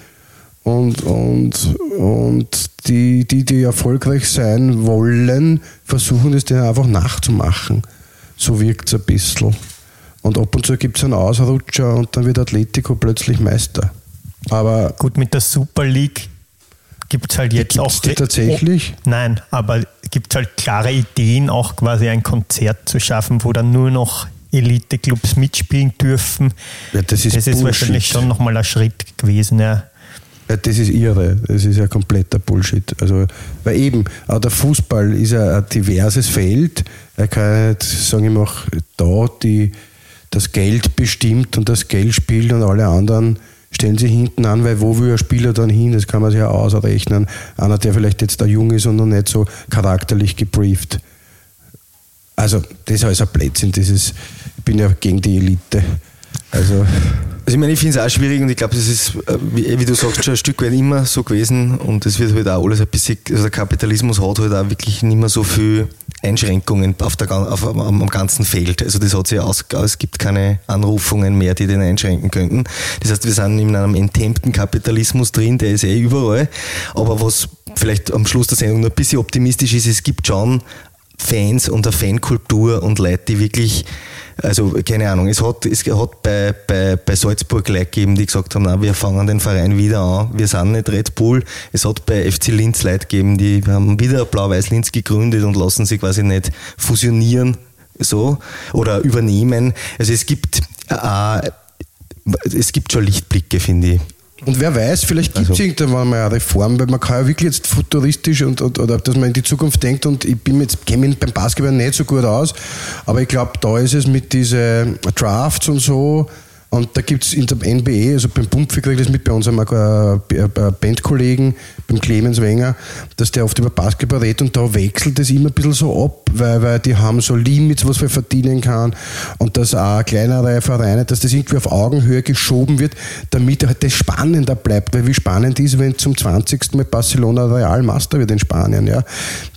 Und, und, und die, die, die erfolgreich sein wollen, versuchen es denen einfach nachzumachen. So wirkt es ein bisschen. Und ab und zu gibt es einen Ausrutscher und dann wird Atletico plötzlich Meister. Aber Gut, mit der Super League gibt es halt jetzt auch. die tatsächlich? Oh, nein, aber gibt es halt klare Ideen, auch quasi ein Konzert zu schaffen, wo dann nur noch Elite-Clubs mitspielen dürfen. Ja, das ist das ist wahrscheinlich schon nochmal ein Schritt gewesen, ja. Ja, das ist irre. Das ist ja kompletter Bullshit. Also, weil eben, auch der Fußball ist ja ein diverses Feld. Er kann ja nicht sagen, ich mache da die, das Geld bestimmt und das Geld spielt und alle anderen stellen sich hinten an, weil wo will ein Spieler dann hin? Das kann man sich ja ausrechnen. Einer, der vielleicht jetzt da jung ist und noch nicht so charakterlich gebrieft. Also, das ist alles ein Blödsinn. Das ist, ich bin ja gegen die Elite. Also, Also ich meine, ich finde es auch schwierig und ich glaube, das ist, äh, wie, wie du sagst, schon ein Stück weit immer so gewesen und es wird halt auch alles ein bisschen, also der Kapitalismus hat halt auch wirklich nicht mehr so viel Einschränkungen auf der, auf, am, am ganzen Feld. Also das hat sich aus, es gibt keine Anrufungen mehr, die den einschränken könnten. Das heißt, wir sind in einem enthemmten Kapitalismus drin, der ist eh überall. Aber was vielleicht am Schluss der Sendung noch ein bisschen optimistisch ist, es gibt schon Fans und eine Fankultur und Leute, die wirklich, also keine Ahnung, es hat, es hat bei, bei, bei Salzburg Leute gegeben, die gesagt haben, na, wir fangen den Verein wieder an, wir sind nicht Red Bull. Es hat bei FC Linz Leute gegeben, die haben wieder Blau-Weiß Linz gegründet und lassen sich quasi nicht fusionieren so oder übernehmen. Also es gibt äh, es gibt schon Lichtblicke, finde ich. Und wer weiß, vielleicht gibt es Also- irgendwann mal eine Reform, weil man kann ja wirklich jetzt futuristisch und, und oder dass man in die Zukunft denkt und ich bin jetzt kenne mich beim Basketball nicht so gut aus, aber ich glaube, da ist es mit diesen Drafts und so und da gibt es in der NBA, also beim Pumpfi kriege ich das mit bei unserem äh, äh, Bandkollegen, beim Clemens Wenger, dass der oft über Basketball redet und da wechselt es immer ein bisschen so ab, weil, weil die haben so Limits, was man verdienen kann und dass auch kleinere Vereine, dass das irgendwie auf Augenhöhe geschoben wird, damit halt das spannender bleibt, weil wie spannend ist, wenn zum 20. Mal Barcelona Real Master wird in Spanien, ja.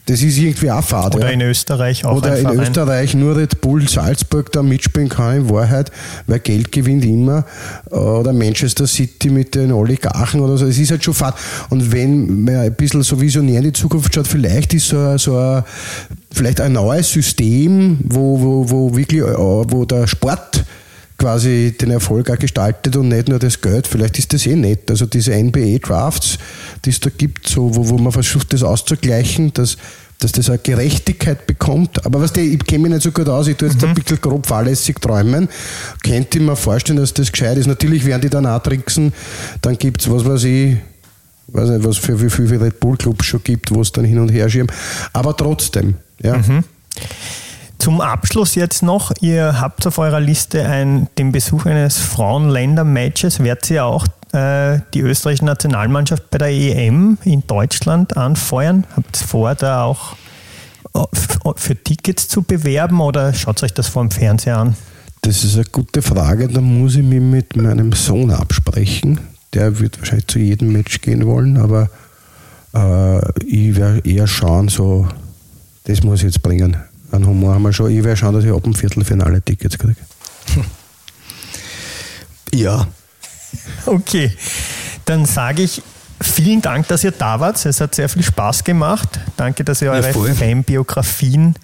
Das ist irgendwie auch fad. Oder ja. in Österreich auch Oder in Verein. Österreich nur Red Bull Salzburg da mitspielen kann, in Wahrheit, weil Geld gewinnt immer. Oder Manchester City mit den Oligarchen oder so. Es ist halt schon fad. Und wenn man ein bisschen so visionär in die Zukunft schaut, vielleicht ist so, ein- so ein, vielleicht ein neues System, wo, wo, wo wirklich, äh, wo der Sport quasi den Erfolg auch gestaltet und nicht nur das Geld. Vielleicht ist das eh nett. Also diese NBA-Drafts, die es da gibt, so, wo, wo man versucht, das auszugleichen, dass, dass das eine Gerechtigkeit bekommt. Aber was der, ich kenne mich nicht so gut aus, ich tue jetzt ein bisschen grob fahrlässig träumen. Könnte ich mir vorstellen, dass das gescheit ist. Natürlich werden die dann auch tricksen. Dann gibt es, was weiß ich, weiß nicht, was für wie viele Red Bull Clubs schon gibt, wo es dann hin und her schieben. Aber trotzdem, ja. Zum Abschluss jetzt noch, ihr habt auf eurer Liste ein, den Besuch eines Frauenländer-Matches. Werdet ihr auch die österreichische Nationalmannschaft bei der EM in Deutschland anfeuern? Habt ihr vor, da auch äh, f- für Tickets zu bewerben oder schaut euch das vor dem Fernseher an? Das ist eine gute Frage. Da muss ich mich mit meinem Sohn absprechen. Der wird wahrscheinlich zu jedem Match gehen wollen, aber äh, ich werde eher schauen, so, das muss ich jetzt bringen. Einen Humor haben wir schon. Ich werde schauen, dass ich ab dem Viertelfinale Tickets kriege. Ja, Okay, dann sage ich vielen Dank, dass ihr da wart. Es hat sehr viel Spaß gemacht. Danke, dass ihr eure voll. Fanbiografien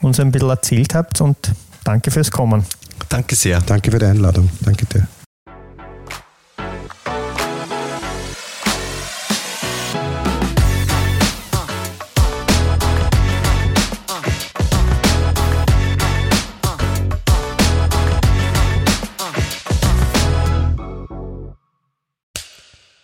uns ein bisschen erzählt habt und danke fürs Kommen. danke sehr. Danke für die Einladung. Danke dir.